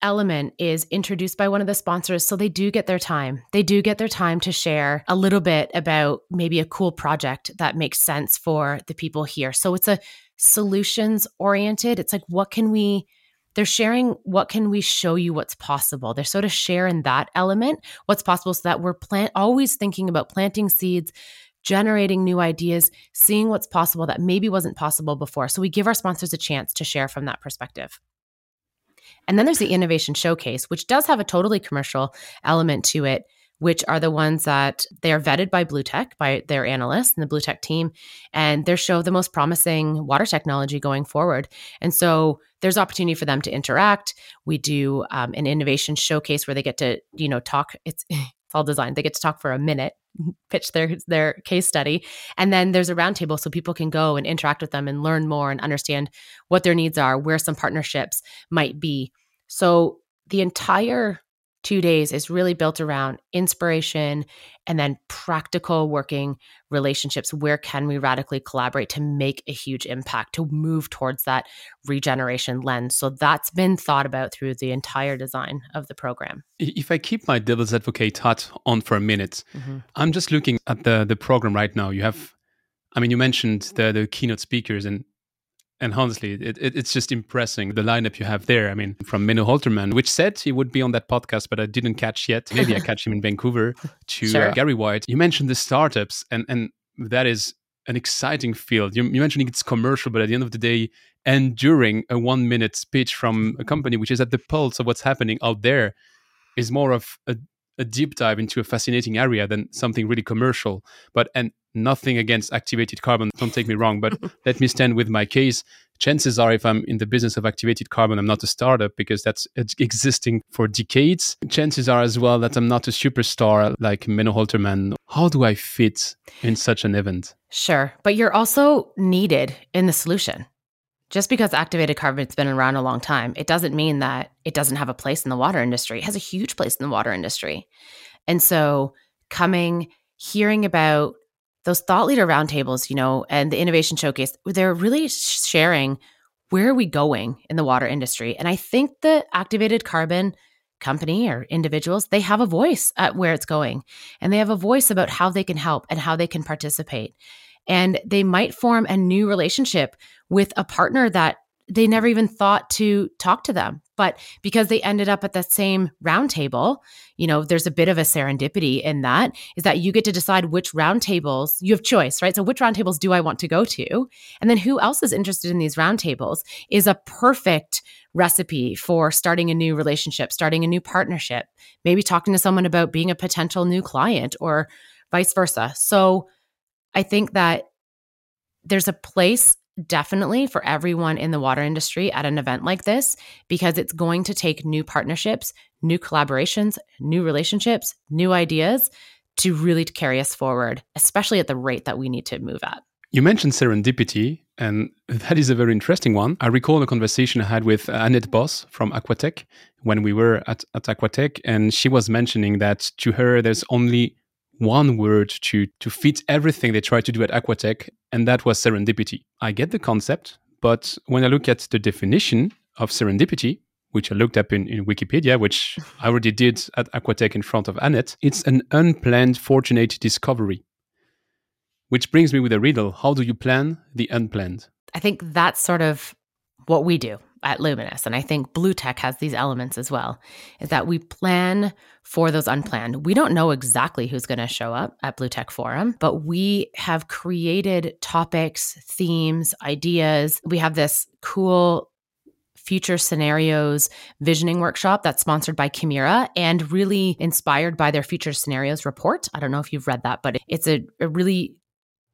element is introduced by one of the sponsors. So they do get their time. They do get their time to share a little bit about maybe a cool project that makes sense for the people here. So it's a solutions oriented. It's like, what can we, they're sharing what can we show you what's possible. They're sort of sharing that element, what's possible, so that we're plant always thinking about planting seeds, generating new ideas, seeing what's possible that maybe wasn't possible before. So we give our sponsors a chance to share from that perspective. And then there's the innovation showcase, which does have a totally commercial element to it which are the ones that they are vetted by Blue Tech, by their analysts and the Blue Tech team, and they show the most promising water technology going forward. And so there's opportunity for them to interact. We do um, an innovation showcase where they get to, you know, talk. It's it's all designed. They get to talk for a minute, pitch their their case study, and then there's a roundtable so people can go and interact with them and learn more and understand what their needs are, where some partnerships might be. So the entire two days is really built around inspiration and then practical working relationships. Where can we radically collaborate to make a huge impact, to move towards that regeneration lens? So that's been thought about through the entire design of the program. If I keep my devil's advocate hat on for a minute, mm-hmm. I'm just looking at the, the program right now. You have I mean, you mentioned the, the keynote speakers, and and honestly, it, it, it's just impressing the lineup you have there. I mean, from Menno Holterman, which said he would be on that podcast, but I didn't catch yet. Maybe I catch him in Vancouver. To uh, sure. uh, Gary White, you mentioned the startups, and and that is an exciting field. You, you mentioned it's commercial, but at the end of the day, and during a one minute speech from a company which is at the pulse of what's happening out there, is more of a, a deep dive into a fascinating area than something really commercial. But and nothing against activated carbon. Don't take me wrong, but let me stand with my case. Chances are, if I'm in the business of activated carbon, I'm not a startup because that's existing for decades. Chances are as well that I'm not a superstar like Menno Holterman. How do I fit in such an event? Sure, but you're also needed in the solution. Just because activated carbon's been around a long time, it doesn't mean that it doesn't have a place in the water industry. It has a huge place in the water industry. And so coming, hearing about those thought leader roundtables, you know, and the innovation showcase, they're really sharing where are we going in the water industry. And I think the activated carbon company or individuals, they have a voice at where it's going and they have a voice about how they can help and how they can participate. And they might form a new relationship with a partner that they never even thought to talk to them. But because they ended up at the same roundtable, you know, there's a bit of a serendipity in that is that you get to decide which roundtables you have choice, right? So which roundtables do I want to go to? And then who else is interested in these roundtables is a perfect recipe for starting a new relationship, starting a new partnership, maybe talking to someone about being a potential new client or vice versa. So I think that there's a place definitely for everyone in the water industry at an event like this because it's going to take new partnerships, new collaborations, new relationships, new ideas to really carry us forward, especially at the rate that we need to move at. You mentioned serendipity, and that is a very interesting one. I recall a conversation I had with Annette Boss from Aquatech when we were at, at Aquatech, and she was mentioning that to her, there's only one word to to fit everything they try to do at Aquatech, and that was serendipity. I get the concept, but when I look at the definition of serendipity, which I looked up in, in Wikipedia, which I already did at Aquatech in front of Annette, it's an unplanned fortunate discovery. Which brings me with a riddle. How do you plan the unplanned? I think that's sort of what we do at Luminous, and I think Blue Tech has these elements as well, is that we plan for those unplanned. We don't know exactly who's going to show up at Blue Tech Forum, but we have created topics, themes, ideas. We have this cool future scenarios visioning workshop that's sponsored by Kemira and really inspired by their future scenarios report. I don't know if you've read that, but it's a, a really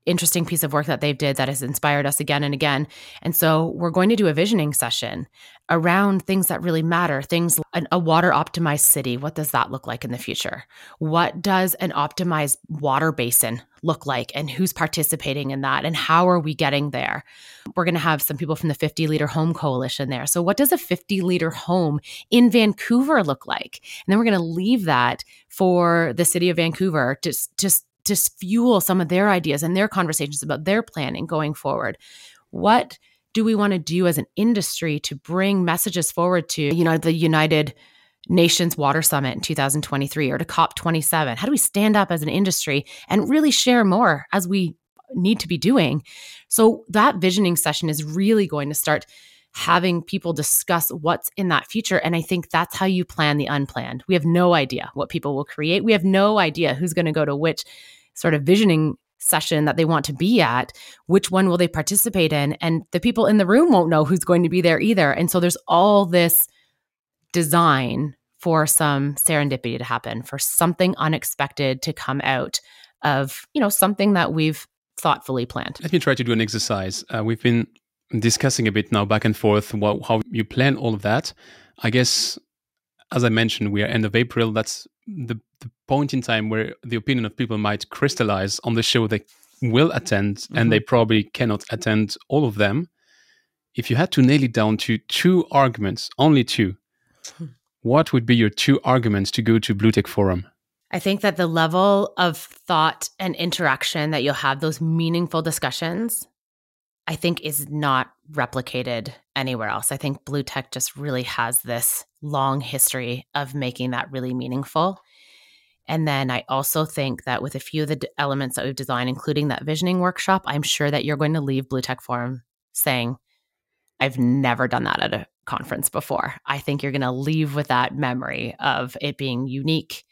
interesting piece of work that they've did that has inspired us again and again. And so we're going to do a visioning session around things that really matter, things like a water optimized city. What does that look like in the future? What does an optimized water basin look like and who's participating in that and how are we getting there? We're going to have some people from the 50 liter home coalition there. So what does a 50 liter home in Vancouver look like? And then we're going to leave that for the city of Vancouver to just to fuel some of their ideas and their conversations about their planning going forward. What do we want to do as an industry to bring messages forward to you know the United Nations Water Summit in 2023 or to COP27? How do we stand up as an industry and really share more as we need to be doing? So that visioning session is really going to start having people discuss what's in that future. And I think that's how you plan the unplanned. We have no idea what people will create. We have no idea who's going to go to which sort of visioning session that they want to be at, which one will they participate in? And the people in the room won't know who's going to be there either. And so there's all this design for some serendipity to happen, for something unexpected to come out of, you know, something that we've thoughtfully planned. Let me try to do an exercise. Uh, we've been discussing a bit now back and forth how you plan all of that. I guess, as I mentioned, we are end of April. That's the, the point in time where the opinion of people might crystallize on the show they will attend, mm-hmm. and they mm-hmm. probably cannot attend all of them. If you had to nail it down to two arguments, only two, what would be your two arguments to go to Blue Tech Forum? I think that the level of thought and interaction that you'll have, those meaningful discussions, I think is not replicated anywhere else. I think Blue Tech just really has this long history of making that really meaningful. And then I also think that with a few of the elements that we've designed, including that visioning workshop, I'm sure that you're going to leave Blue Tech Forum saying, I've never done that at a conference before. I think you're going to leave with that memory of it being unique,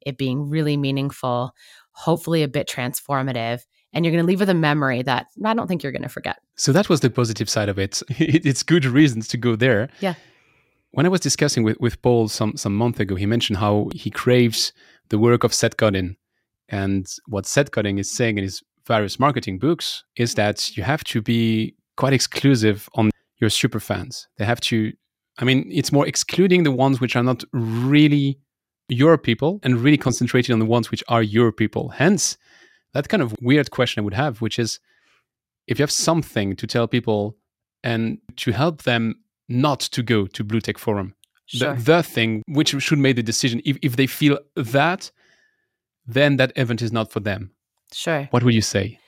it being really meaningful, hopefully a bit transformative, and you're going to leave with a memory that I don't think you're going to forget. So that was the positive side of it. it's good reasons to go there. Yeah. When I was discussing with, with Paul some some month ago, he mentioned how he craves the work of Seth Godin. And what Seth Godin is saying in his various marketing books is that you have to be quite exclusive on your super fans. They have to, I mean, it's more excluding the ones which are not really your people and really concentrating on the ones which are your people. Hence, that kind of weird question I would have, which is if you have something to tell people and to help them not to go to Blue Tech Forum, Sure. the, the thing which should make the decision, if, if they feel that, then that event is not for them. Sure. What would you say?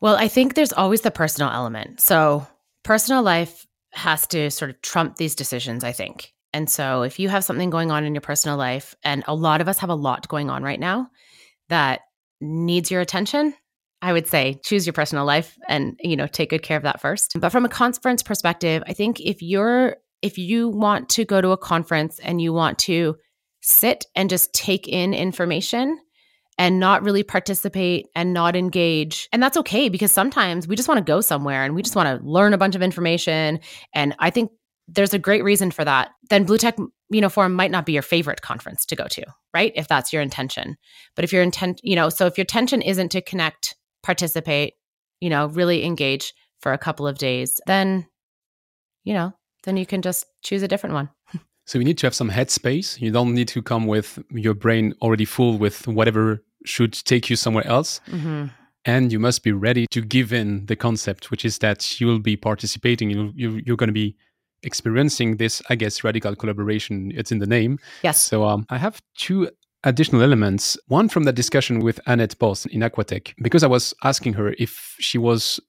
Well, I think there's always the personal element. So, personal life has to sort of trump these decisions, I think. And so, if you have something going on in your personal life, and a lot of us have a lot going on right now that needs your attention, I would say choose your personal life and, you know, take good care of that first. But from a conference perspective, I think if you're if you want to go to a conference and you want to sit and just take in information, and not really participate and not engage. And that's okay because sometimes we just want to go somewhere and we just want to learn a bunch of information. And I think there's a great reason for that. Then Blue Tech, you know, Forum might not be your favorite conference to go to, right? If that's your intention. But if your intent, you know, so if your intention isn't to connect, participate, you know, really engage for a couple of days, then, you know, then you can just choose a different one. So you need to have some headspace. You don't need to come with your brain already full with whatever should take you somewhere else. Mm-hmm. And you must be ready to give in the concept, which is that you'll be participating. You'll, you, you're going to be experiencing this, I guess, radical collaboration. It's in the name. Yes. So um, I have two additional elements. One from that discussion with Annette Boss in Aquatech, because I was asking her if she was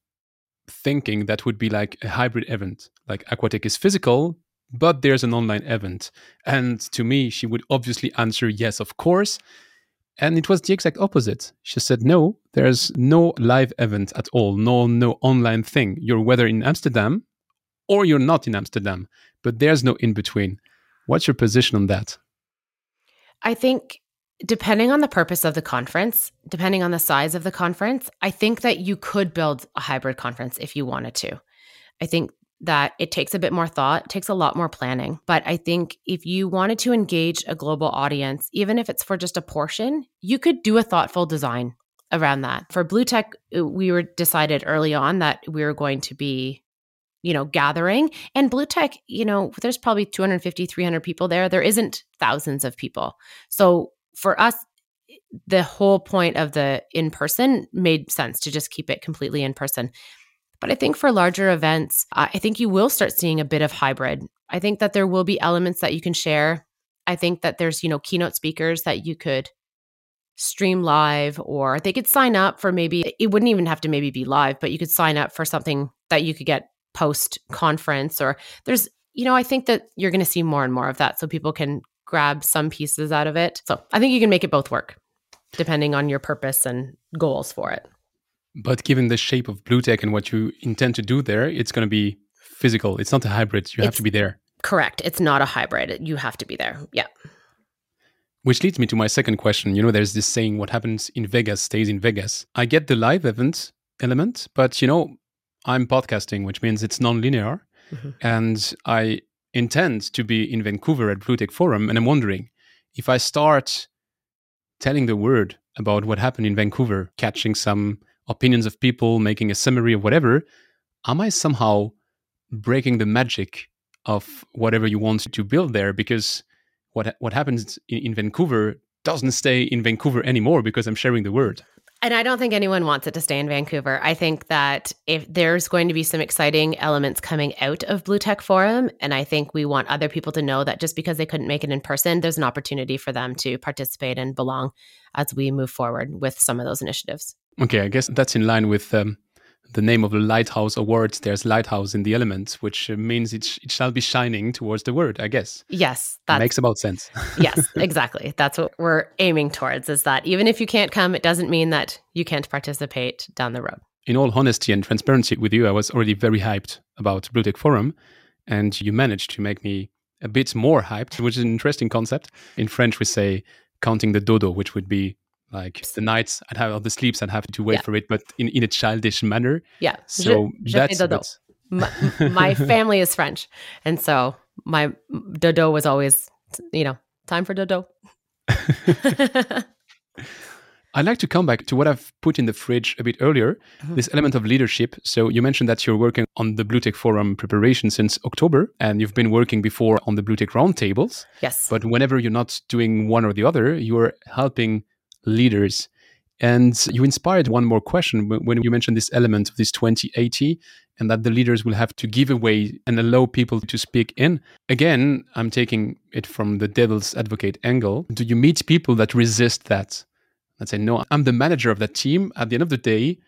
thinking that would be like a hybrid event. Like Aquatech is physical, but there's an online event. And to me, she would obviously answer yes, of course. And it was the exact opposite. She said, no, there's no live event at all, no, no online thing. You're whether in Amsterdam or you're not in Amsterdam, but there's no in between. What's your position on that? I think depending on the purpose of the conference, depending on the size of the conference, I think that you could build a hybrid conference if you wanted to. I think that it takes a bit more thought, takes a lot more planning. But I think if you wanted to engage a global audience, even if it's for just a portion, you could do a thoughtful design around that. For Blue Tech, uh, we were decided early on that we were going to be you know gathering and blue tech you know there's probably 250 300 people there there isn't thousands of people so for us the whole point of the in person made sense to just keep it completely in person but I think for larger events, I think you will start seeing a bit of hybrid. I think that there will be elements that you can share. I think that there's, you know, keynote speakers that you could stream live or they could sign up for maybe it wouldn't even have to maybe be live, but you could sign up for something that you could get post conference or there's you know, I think that you're going to see more and more of that so people can grab some pieces out of it. So, I think you can make it both work depending on your purpose and goals for it. But given the shape of Blue Tech and what you intend to do there, it's going to be physical. It's not a hybrid. You have to be there. Correct. It's not a hybrid. You have to be there. Yeah. Which leads me to my second question. You know, there's this saying, what happens in Vegas stays in Vegas. I get the live event element, but you know, I'm podcasting, which means it's non-linear. Mhm. And I intend to be in Vancouver at Blue Tech Forum. And I'm wondering if I start telling the word about what happened in Vancouver, catching some opinions of people, making a summary of whatever, am I somehow breaking the magic of whatever you want to build there? Because what what happens in, in Vancouver doesn't stay in Vancouver anymore because I'm sharing the word. And I don't think anyone wants it to stay in Vancouver. I think that if there's going to be some exciting elements coming out of Blue Tech Forum, and I think we want other people to know that just because they couldn't make it in person, there's an opportunity for them to participate and belong as we move forward with some of those initiatives. Okay, I guess that's in line with um, the name of the Lighthouse Awards. There's Lighthouse in the element, which uh, means it, sh- it shall be shining towards the word, I guess. Yes, that Makes about sense. yes, exactly. That's what we're aiming towards is that even if you can't come, it doesn't mean that you can't participate down the road. in all honesty and transparency with you, I was already very hyped about Blue Tech Forum, and you managed to make me a bit more hyped, which is an interesting concept. In French, we say counting the dodo, which would be like the nights I'd have, all the sleeps I'd have to wait Yeah. for it, but in, in a childish manner. Yeah. So je, that's, fais dodo. that's my, my family is French, and so my dodo was always, you know, time for dodo. I'd like to come back to what I've put in the fridge a bit earlier Mhm. this element of leadership. So, you mentioned that you're working on the Blue Tech Forum preparation since October, and you've been working before on the Blue Tech roundtables. yes. But whenever you're not doing one or the other, you're helping leaders. And you inspired one more question when you mentioned this element of this 2080 and that the leaders will have to give away and allow people to speak in. Again, I'm taking it from the devil's advocate angle. Do you meet people that resist that? That say, no, I'm the manager of that team. At the end of the day,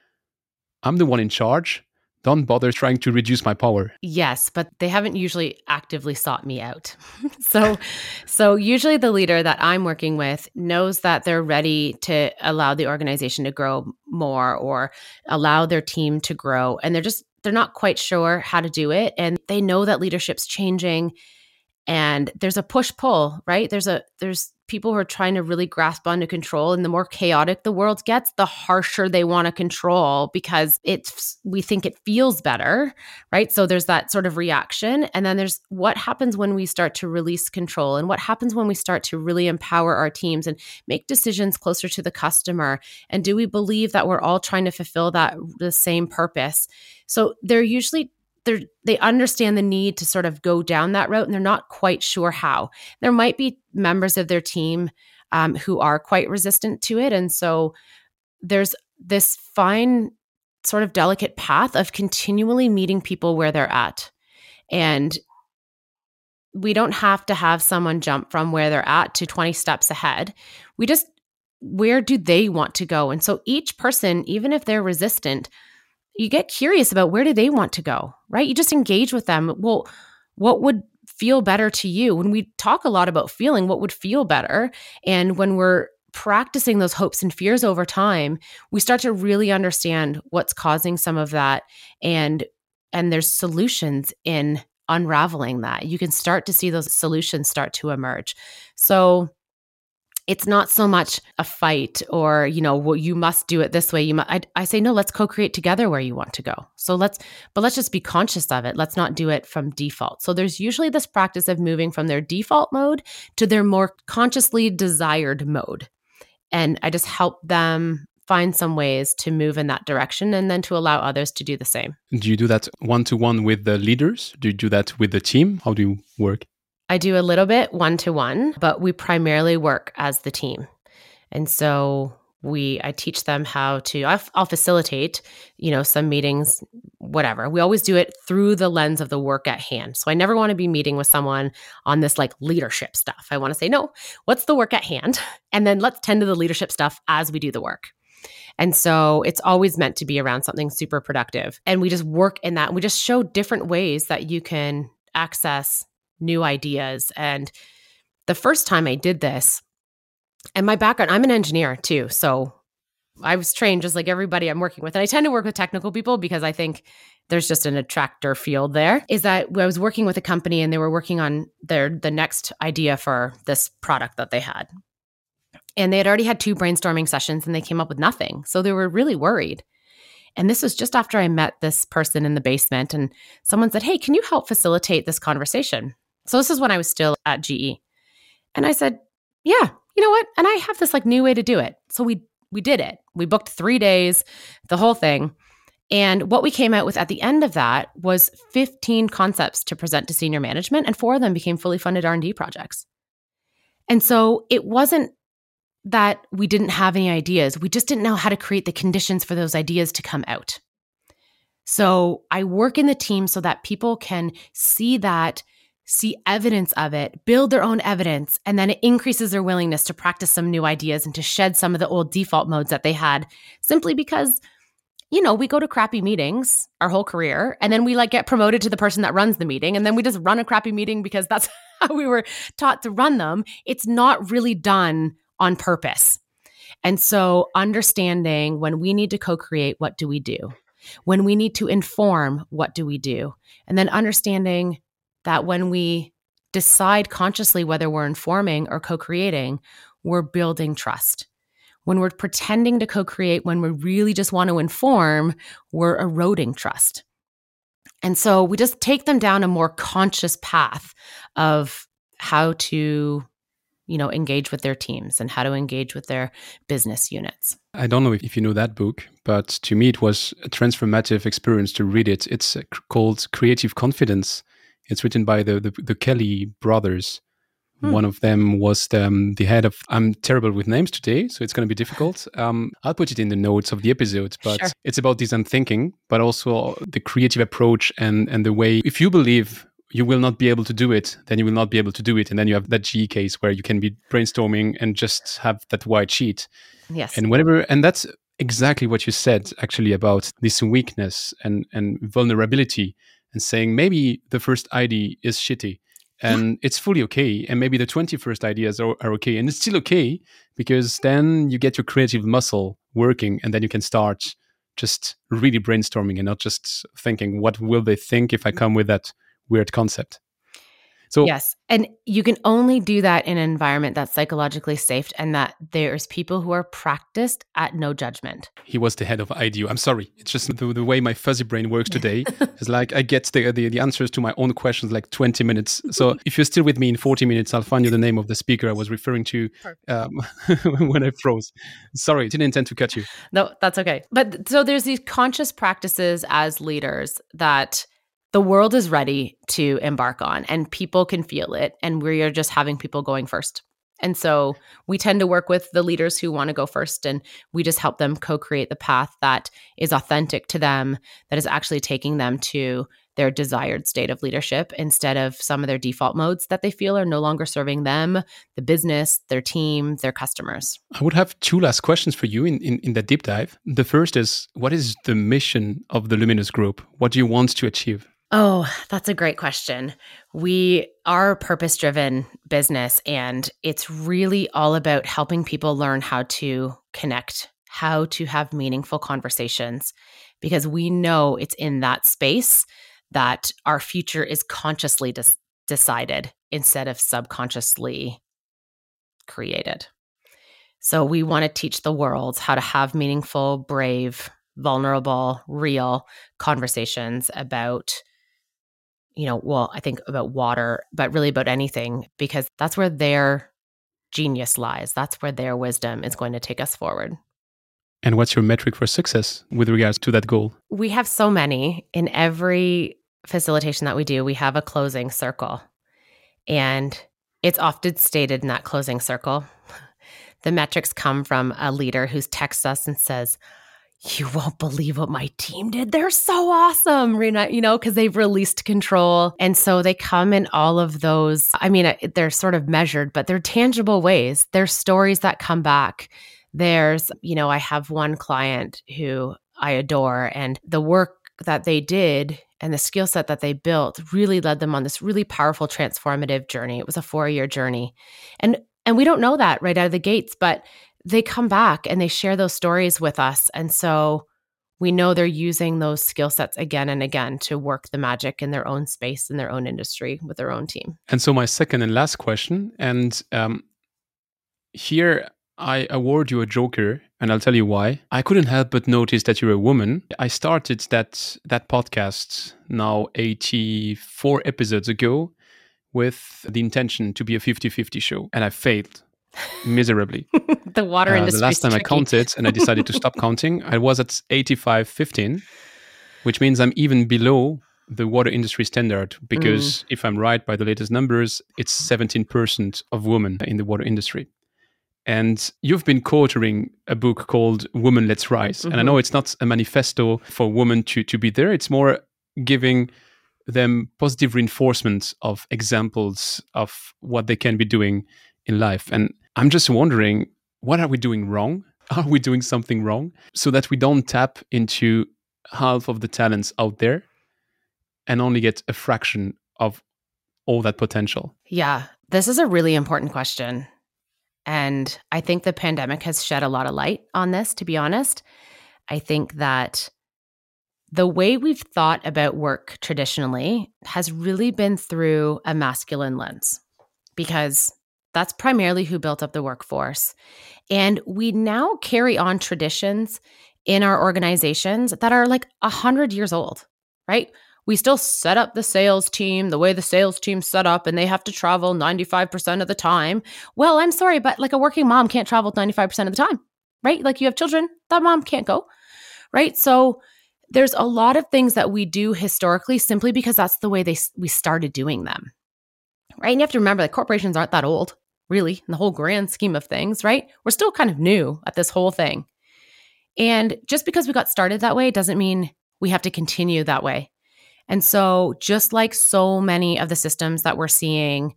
I'm the one in charge. Don't bother trying to reduce my power. Yes, but they haven't usually actively sought me out. so so usually the leader that I'm working with knows that they're ready to allow the organization to grow more or allow their team to grow and they're just they're not quite sure how to do it and they know that leadership's changing and there's a push pull, right? There's a there's people who are trying to really grasp onto control and the more chaotic the world gets, the harsher they want to control because it's we think it feels better right? So there's that sort of reaction. And then there's what happens when we start to release control and what happens when we start to really empower our teams and make decisions closer to the customer. And do we believe that we're all trying to fulfill that the same purpose? So they're usually they're, they understand the need to sort of go down that route and they're not quite sure how. There might be members of their team um, who are quite resistant to it. And so there's this fine sort of delicate path of continually meeting people where they're at. And we don't have to have someone jump from where they're at to 20 steps ahead. We just, where do they want to go? And so each person, even if they're resistant, you get curious about where do they want to go, right? You just engage with them. Well, what would feel better to you? When we talk a lot about feeling, what would feel better? And when we're practicing those hopes and fears over time, we start to really understand what's causing some of that and and there's solutions in unraveling that. You can start to see those solutions start to emerge. So it's not so much a fight or you know well you must do it this way you mu- I, I say no let's co-create together where you want to go so let's but let's just be conscious of it let's not do it from default so there's usually this practice of moving from their default mode to their more consciously desired mode and i just help them find some ways to move in that direction and then to allow others to do the same Do you do that one to one with the leaders? Do you do that with the team? How do you work? I do a little bit one to one, but we primarily work as the team. And so we I teach them how to I'll, I'll facilitate, you know, some meetings whatever. We always do it through the lens of the work at hand. So I never want to be meeting with someone on this like leadership stuff. I want to say, "No, what's the work at hand?" And then let's tend to the leadership stuff as we do the work. And so it's always meant to be around something super productive. And we just work in that. We just show different ways that you can access new ideas. And the first time I did this, and my background, I'm an engineer too. So I was trained just like everybody I'm working with. And I tend to work with technical people because I think there's just an attractor field there. Is that I was working with a company and they were working on their the next idea for this product that they had. And they had already had two brainstorming sessions and they came up with nothing. So they were really worried. And this was just after I met this person in the basement and someone said, "Hey, can you help facilitate this conversation?" So this is when I was still at GE. And I said, "Yeah, you know what? And I have this like new way to do it." So we we did it. We booked 3 days, the whole thing. And what we came out with at the end of that was 15 concepts to present to senior management and four of them became fully funded R&D projects. And so it wasn't that we didn't have any ideas. We just didn't know how to create the conditions for those ideas to come out. So I work in the team so that people can see that, see evidence of it, build their own evidence, and then it increases their willingness to practice some new ideas and to shed some of the old default modes that they had simply because you know, we go to crappy meetings our whole career and then we like get promoted to the person that runs the meeting and then we just run a crappy meeting because that's how we were taught to run them. It's not really done on purpose. And so understanding when we need to co-create, what do we do? When we need to inform, what do we do? And then understanding that when we decide consciously whether we're informing or co-creating, we're building trust when we're pretending to co create, when we really just want to inform, we're eroding trust. And so we just take them down a more conscious path of how to you know, engage with their teams and how to engage with their business units. I don't know if you know that book, but to me, it was a transformative experience to read it. It's uh, called Creative Confidence. It's written by the, the, the Kelley brothers. Hmm. One of them was the, um, the, head of. I'm terrible with names today, so it's going to be difficult. Um, I'll put it in the notes of the episode, but sure. it's about design thinking, but also the creative approach and and the way. If you believe you will not be able to do it, then you will not be able to do it. And then you have that G case where you can be brainstorming and just have that white sheet. Yes. And whatever, and that's exactly what you said actually about this weakness and, and vulnerability and saying maybe the first ID is shitty and it's fully okay. And maybe the 21st ideas are, are okay. And it's still okay because then you get your creative muscle working and then you can start just really brainstorming and not just thinking, what will they think if I mm. come with that weird concept. So yes, and you can only do that in an environment that's psychologically safe, and that there's people who are practiced at no judgment. He was the head of IDEO. I'm sorry, it's just the, the way my fuzzy brain works today. it's like I get the, the, the answers to my own questions like 20 minutes. So if you're still with me in 40 minutes, I'll find you the name of the speaker I was referring to um, when I froze. Sorry, didn't intend to cut you. No, that's okay. But so there's these conscious practices as leaders that the world is ready to embark on and people can feel it and we are just having people going first and so we tend to work with the leaders who want to go first and we just help them co-create the path that is authentic to them that is actually taking them to their desired state of leadership instead of some of their default modes that they feel are no longer serving them, the business, their team, their customers. I would have two last questions for you in, in, in that deep dive. The first is what is the mission of the Luminous Group? What do you want to achieve? Oh, that's a great question. We are purpose driven business, and it's really all about helping people learn how to connect, how to have meaningful conversations, because we know it's in that space that our future is consciously des- decided instead of subconsciously created. So we want to teach the world how to have meaningful, brave, vulnerable, real conversations about you know, well, I think about water, but really about anything, because that's where their genius lies. That's where their wisdom is going to take us forward. And what's your metric for success with regards to that goal? We have so many. In every facilitation that we do, we have a closing circle. And it's often stated in that closing circle. The metrics come from a leader who texts us and says, you won't believe what my team did. They're so awesome, Rena, you know, because they've released control. And so they come in all of those. I mean, they're sort of measured, but they're tangible ways. There's stories that come back. There's, you know, I have one client who I adore, and the work that they did and the skill set that they built really led them on this really powerful transformative journey. It was a four year journey. And and we don't know that right out of the gates, but they come back and they share those stories with us. And so we know they're using those skill sets again and again to work the magic in their own space, in their own industry, with their own team. And so, my second and last question, and um, here I award you a joker, and I'll tell you why. I couldn't help but notice that you're a woman. I started that that podcast now 84 episodes ago with the intention to be a 50-50 show, and I failed miserably. the water uh, industry. The last time tricky. I counted and I decided to stop counting, I was at 85.15, which means I'm even below the water industry standard because mm. if I'm right by the latest numbers, it's 17% of women in the water industry. And you've been co-authoring a book called Women Let's Rise. Mm-hmm. And I mm-hmm. know it's not a manifesto for women to, to be there. It's more giving them positive reinforcement of examples of what they can be doing in life. And I'm just wondering, what are we doing wrong? Are we doing something wrong so that we don't tap into half of the talents out there and only get a fraction of all that potential? Yeah, this is a really important question. And I think the pandemic has shed a lot of light on this, to be honest. I think that the way we've thought about work traditionally has really been through a masculine lens because that's primarily who built up the workforce. And we now carry on traditions in our organizations that are like 100 years old, right? we still set up the sales team the way the sales team set up and they have to travel 95% of the time. Well, I'm sorry, but like a working mom can't travel 95% of the time, right? Like you have children, that mom can't go, right? So there's a lot of things that we do historically simply because that's the way they we started doing them. Right? And you have to remember that corporations aren't that old, really, in the whole grand scheme of things, right? We're still kind of new at this whole thing. And just because we got started that way doesn't mean we have to continue that way. And so, just like so many of the systems that we're seeing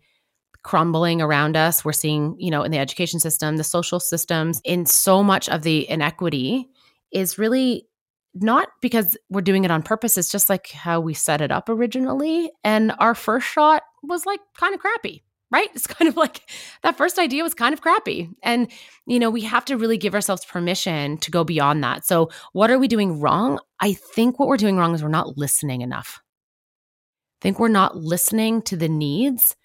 crumbling around us, we're seeing, you know, in the education system, the social systems, in so much of the inequity is really not because we're doing it on purpose. It's just like how we set it up originally. And our first shot was like kind of crappy right? It's kind of like that first idea was kind of crappy. And, you know, we have to really give ourselves permission to go beyond that. So, what are we doing wrong? I think what we're doing wrong is we're not listening enough. I think we're not listening to the needs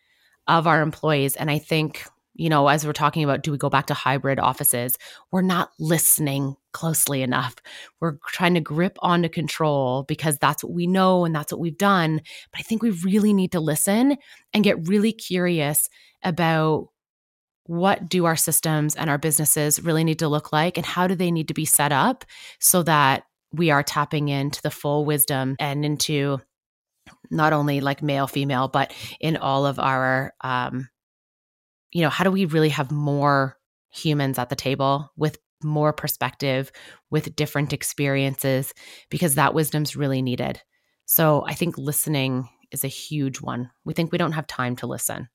of our employees. And I think you know, as we're talking about, do we go back to hybrid offices? We're not listening closely enough. We're trying to grip onto control because that's what we know and that's what we've done. But I think we really need to listen and get really curious about what do our systems and our businesses really need to look like and how do they need to be set up so that we are tapping into the full wisdom and into not only like male female but in all of our um, you know, how do we really have more humans at the table with more perspective, with different experiences, because that wisdom's really needed. So I think listening is a huge one. We think we don't have time to listen.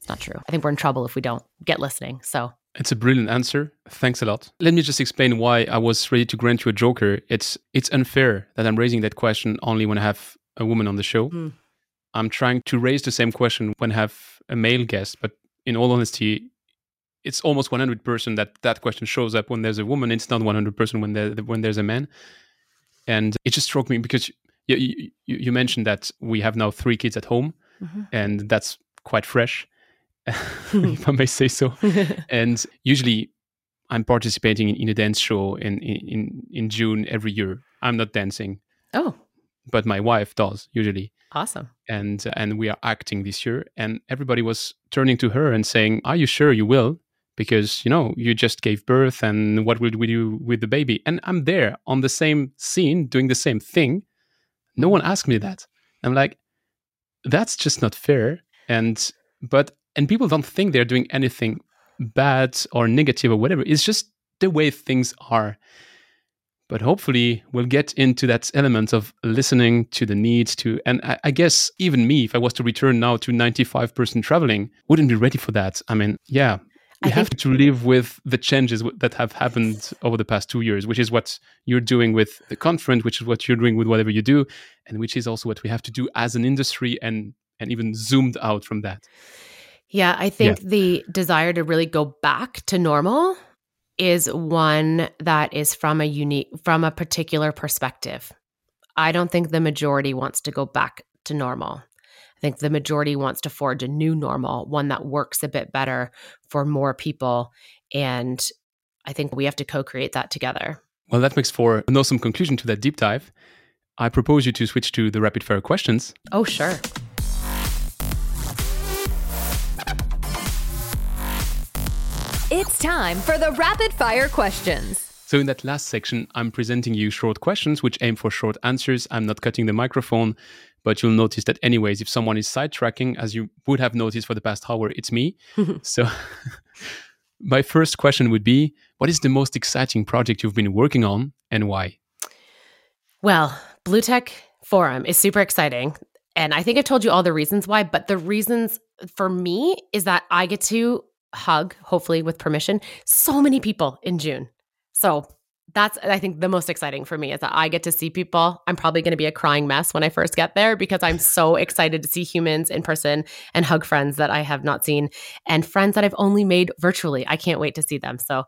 It's not true. I think we're in trouble if we don't get listening. So it's a brilliant answer. Thanks a lot. Let me just explain why I was ready to grant you a joker. It's it's unfair that I'm raising that question only when I have a woman on the show. Mm. I'm trying to raise the same question when I have a male guest, but in all honesty, it's almost 100% that that question shows up when there's a woman. It's not 100% when there when there's a man. And it just struck me because you, you, you mentioned that we have now three kids at home, mm-hmm. and that's quite fresh, if I may say so. and usually, I'm participating in, in a dance show in, in in June every year. I'm not dancing. Oh, but my wife does usually. Awesome. And and we are acting this year, and everybody was turning to her and saying, "Are you sure you will?" Because you know you just gave birth, and what will we do with the baby? And I'm there on the same scene doing the same thing. No one asked me that. I'm like, that's just not fair. And but and people don't think they're doing anything bad or negative or whatever. It's just the way things are. But hopefully, we'll get into that element of listening to the needs to. And I, I guess even me, if I was to return now to 95% traveling, wouldn't be ready for that. I mean, yeah, we have to live with the changes that have happened over the past two years, which is what you're doing with the conference, which is what you're doing with whatever you do, and which is also what we have to do as an industry and and even zoomed out from that. Yeah, I think yeah. the desire to really go back to normal is one that is from a unique from a particular perspective. I don't think the majority wants to go back to normal. I think the majority wants to forge a new normal, one that works a bit better for more people and I think we have to co-create that together. Well, that makes for an awesome conclusion to that deep dive. I propose you to switch to the rapid fire questions. Oh, sure. It's time for the rapid fire questions. So, in that last section, I'm presenting you short questions which aim for short answers. I'm not cutting the microphone, but you'll notice that, anyways, if someone is sidetracking, as you would have noticed for the past hour, it's me. so, my first question would be What is the most exciting project you've been working on and why? Well, Blue Tech Forum is super exciting. And I think I've told you all the reasons why, but the reasons for me is that I get to hug, hopefully with permission, so many people in June. So that's I think the most exciting for me is that I get to see people. I'm probably going to be a crying mess when I first get there because I'm so excited to see humans in person and hug friends that I have not seen and friends that I've only made virtually. I can't wait to see them. So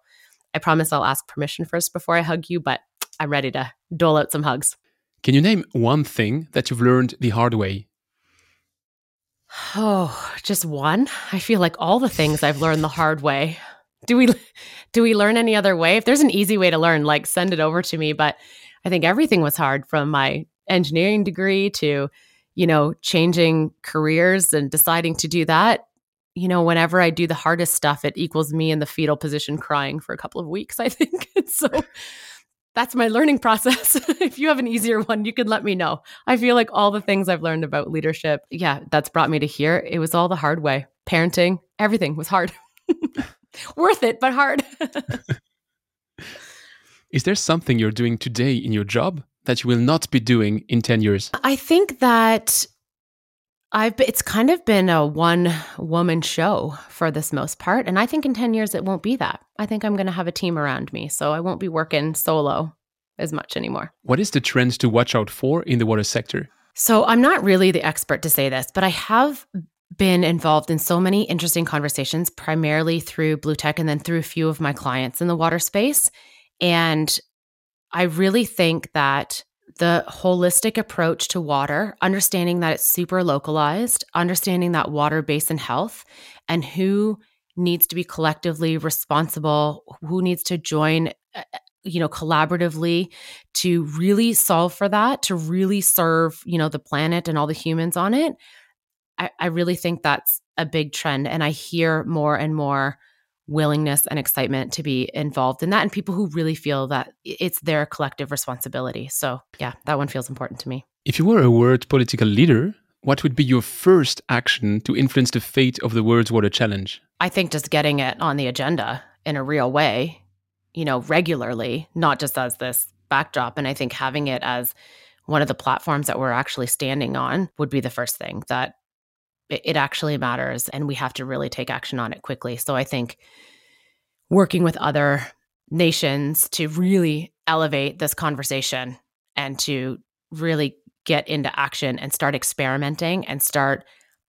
I promise I'll ask permission first before I hug you, but I'm ready to dole out some hugs. Can you name one thing that you've learned the hard way Oh, just one? I feel like all the things I've learned the hard way. Do we do we learn any other way? If there's an easy way to learn, like send it over to me, but I think everything was hard from my engineering degree to, you know, changing careers and deciding to do that. You know, whenever I do the hardest stuff, it equals me in the fetal position crying for a couple of weeks, I think. so that's my learning process. if you have an easier one, you can let me know. I feel like all the things I've learned about leadership, yeah, that's brought me to here. It was all the hard way. Parenting, everything was hard. Worth it, but hard. Is there something you're doing today in your job that you will not be doing in 10 years? I think that I've it's kind of been a one woman show for this most part and I think in 10 years it won't be that. I think I'm going to have a team around me so I won't be working solo as much anymore. What is the trend to watch out for in the water sector? So I'm not really the expert to say this, but I have been involved in so many interesting conversations primarily through Blue Tech and then through a few of my clients in the water space. And I really think that the holistic approach to water, understanding that it's super localized, understanding that water basin health and who needs to be collectively responsible, who needs to join uh, uh, you know collaboratively to really solve for that to really serve you know the planet and all the humans on it I, I really think that's a big trend and i hear more and more willingness and excitement to be involved in that and people who really feel that it's their collective responsibility. So, yeah, that one feels important to me. If you were a world political leader, what would be your first action to influence the fate of the World's Water Challenge? I think just getting it on the agenda in a real way, you know, regularly, not just as this backdrop. And I think having it as one of the platforms that we're actually standing on would be the first thing that it, actually matters and we have to really take action on it quickly. So I think working with other nations to really elevate this conversation and to really get into action and start experimenting and start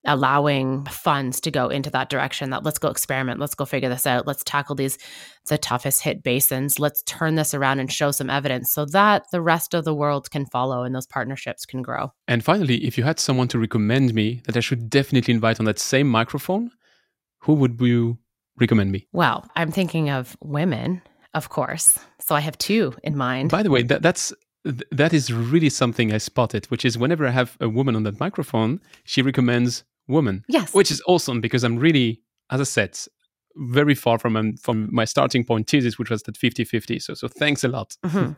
allowing funds to go into that direction that let's go experiment let's go figure this out let's tackle these the toughest hit basins let's turn this around and show some evidence so that the rest of the world can follow and those partnerships can grow. And finally if you had someone to recommend me that i should definitely invite on that same microphone who would you recommend me? Well i'm thinking of women of course. So i have two in mind. By the way that, that's that is really something I spotted, which is whenever I have a woman on that microphone, she recommends woman. Yes. Which is awesome because I'm really, as I said, very far from um, from my starting point thesis, which was that 50-50. So so thanks a lot. Mm-hmm.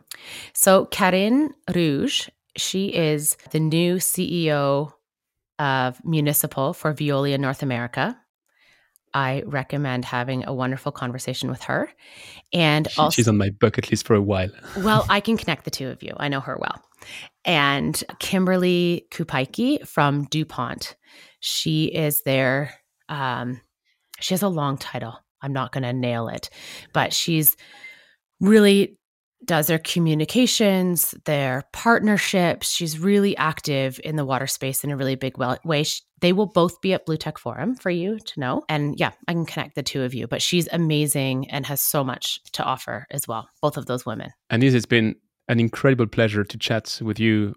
So Karin Rouge, she is the new CEO of Municipal for Veolia North America. I recommend having a wonderful conversation with her. And also, she's on my bucket list for a while. well, I can connect the two of you. I know her well. And Kimberly Kupiecki from DuPont. She is there. Um, she has a long title. I'm not going to nail it, but she's really does their communications, their partnerships. She's really active in the water space in a really big way. She, they will both be at Blue Tech Forum for you to know. And yeah, I can connect the two of you, but she's amazing and has so much to offer as well, both of those women. And this has been an incredible pleasure to chat with you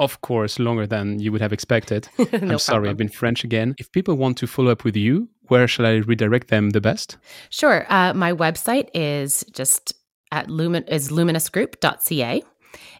of course, longer than you would have expected. no I'm sorry, problem. I've been French again. If people want to follow up with you, where shall I redirect them the best? Sure. Uh, my website is just at lumin is luminousgroup.ca,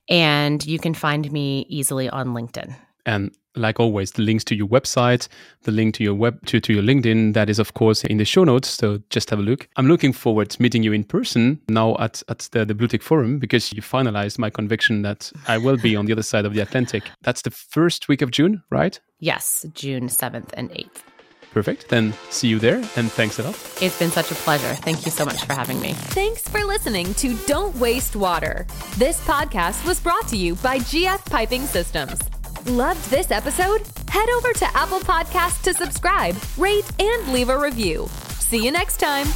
and you can find me easily on LinkedIn. And like always, the links to your website, the link to your web to, to your LinkedIn, that is of course in the show notes. So just have a look. I'm looking forward to meeting you in person now at, at the, the BlueTech Forum because you finalized my conviction that I will be on the other side of the Atlantic. That's the first week of June, right? Yes, June 7th and 8th. Perfect. Then see you there and thanks a lot. It's been such a pleasure. Thank you so much for having me. Thanks for listening to Don't Waste Water. This podcast was brought to you by GF Piping Systems. Loved this episode? Head over to Apple Podcasts to subscribe, rate, and leave a review. See you next time.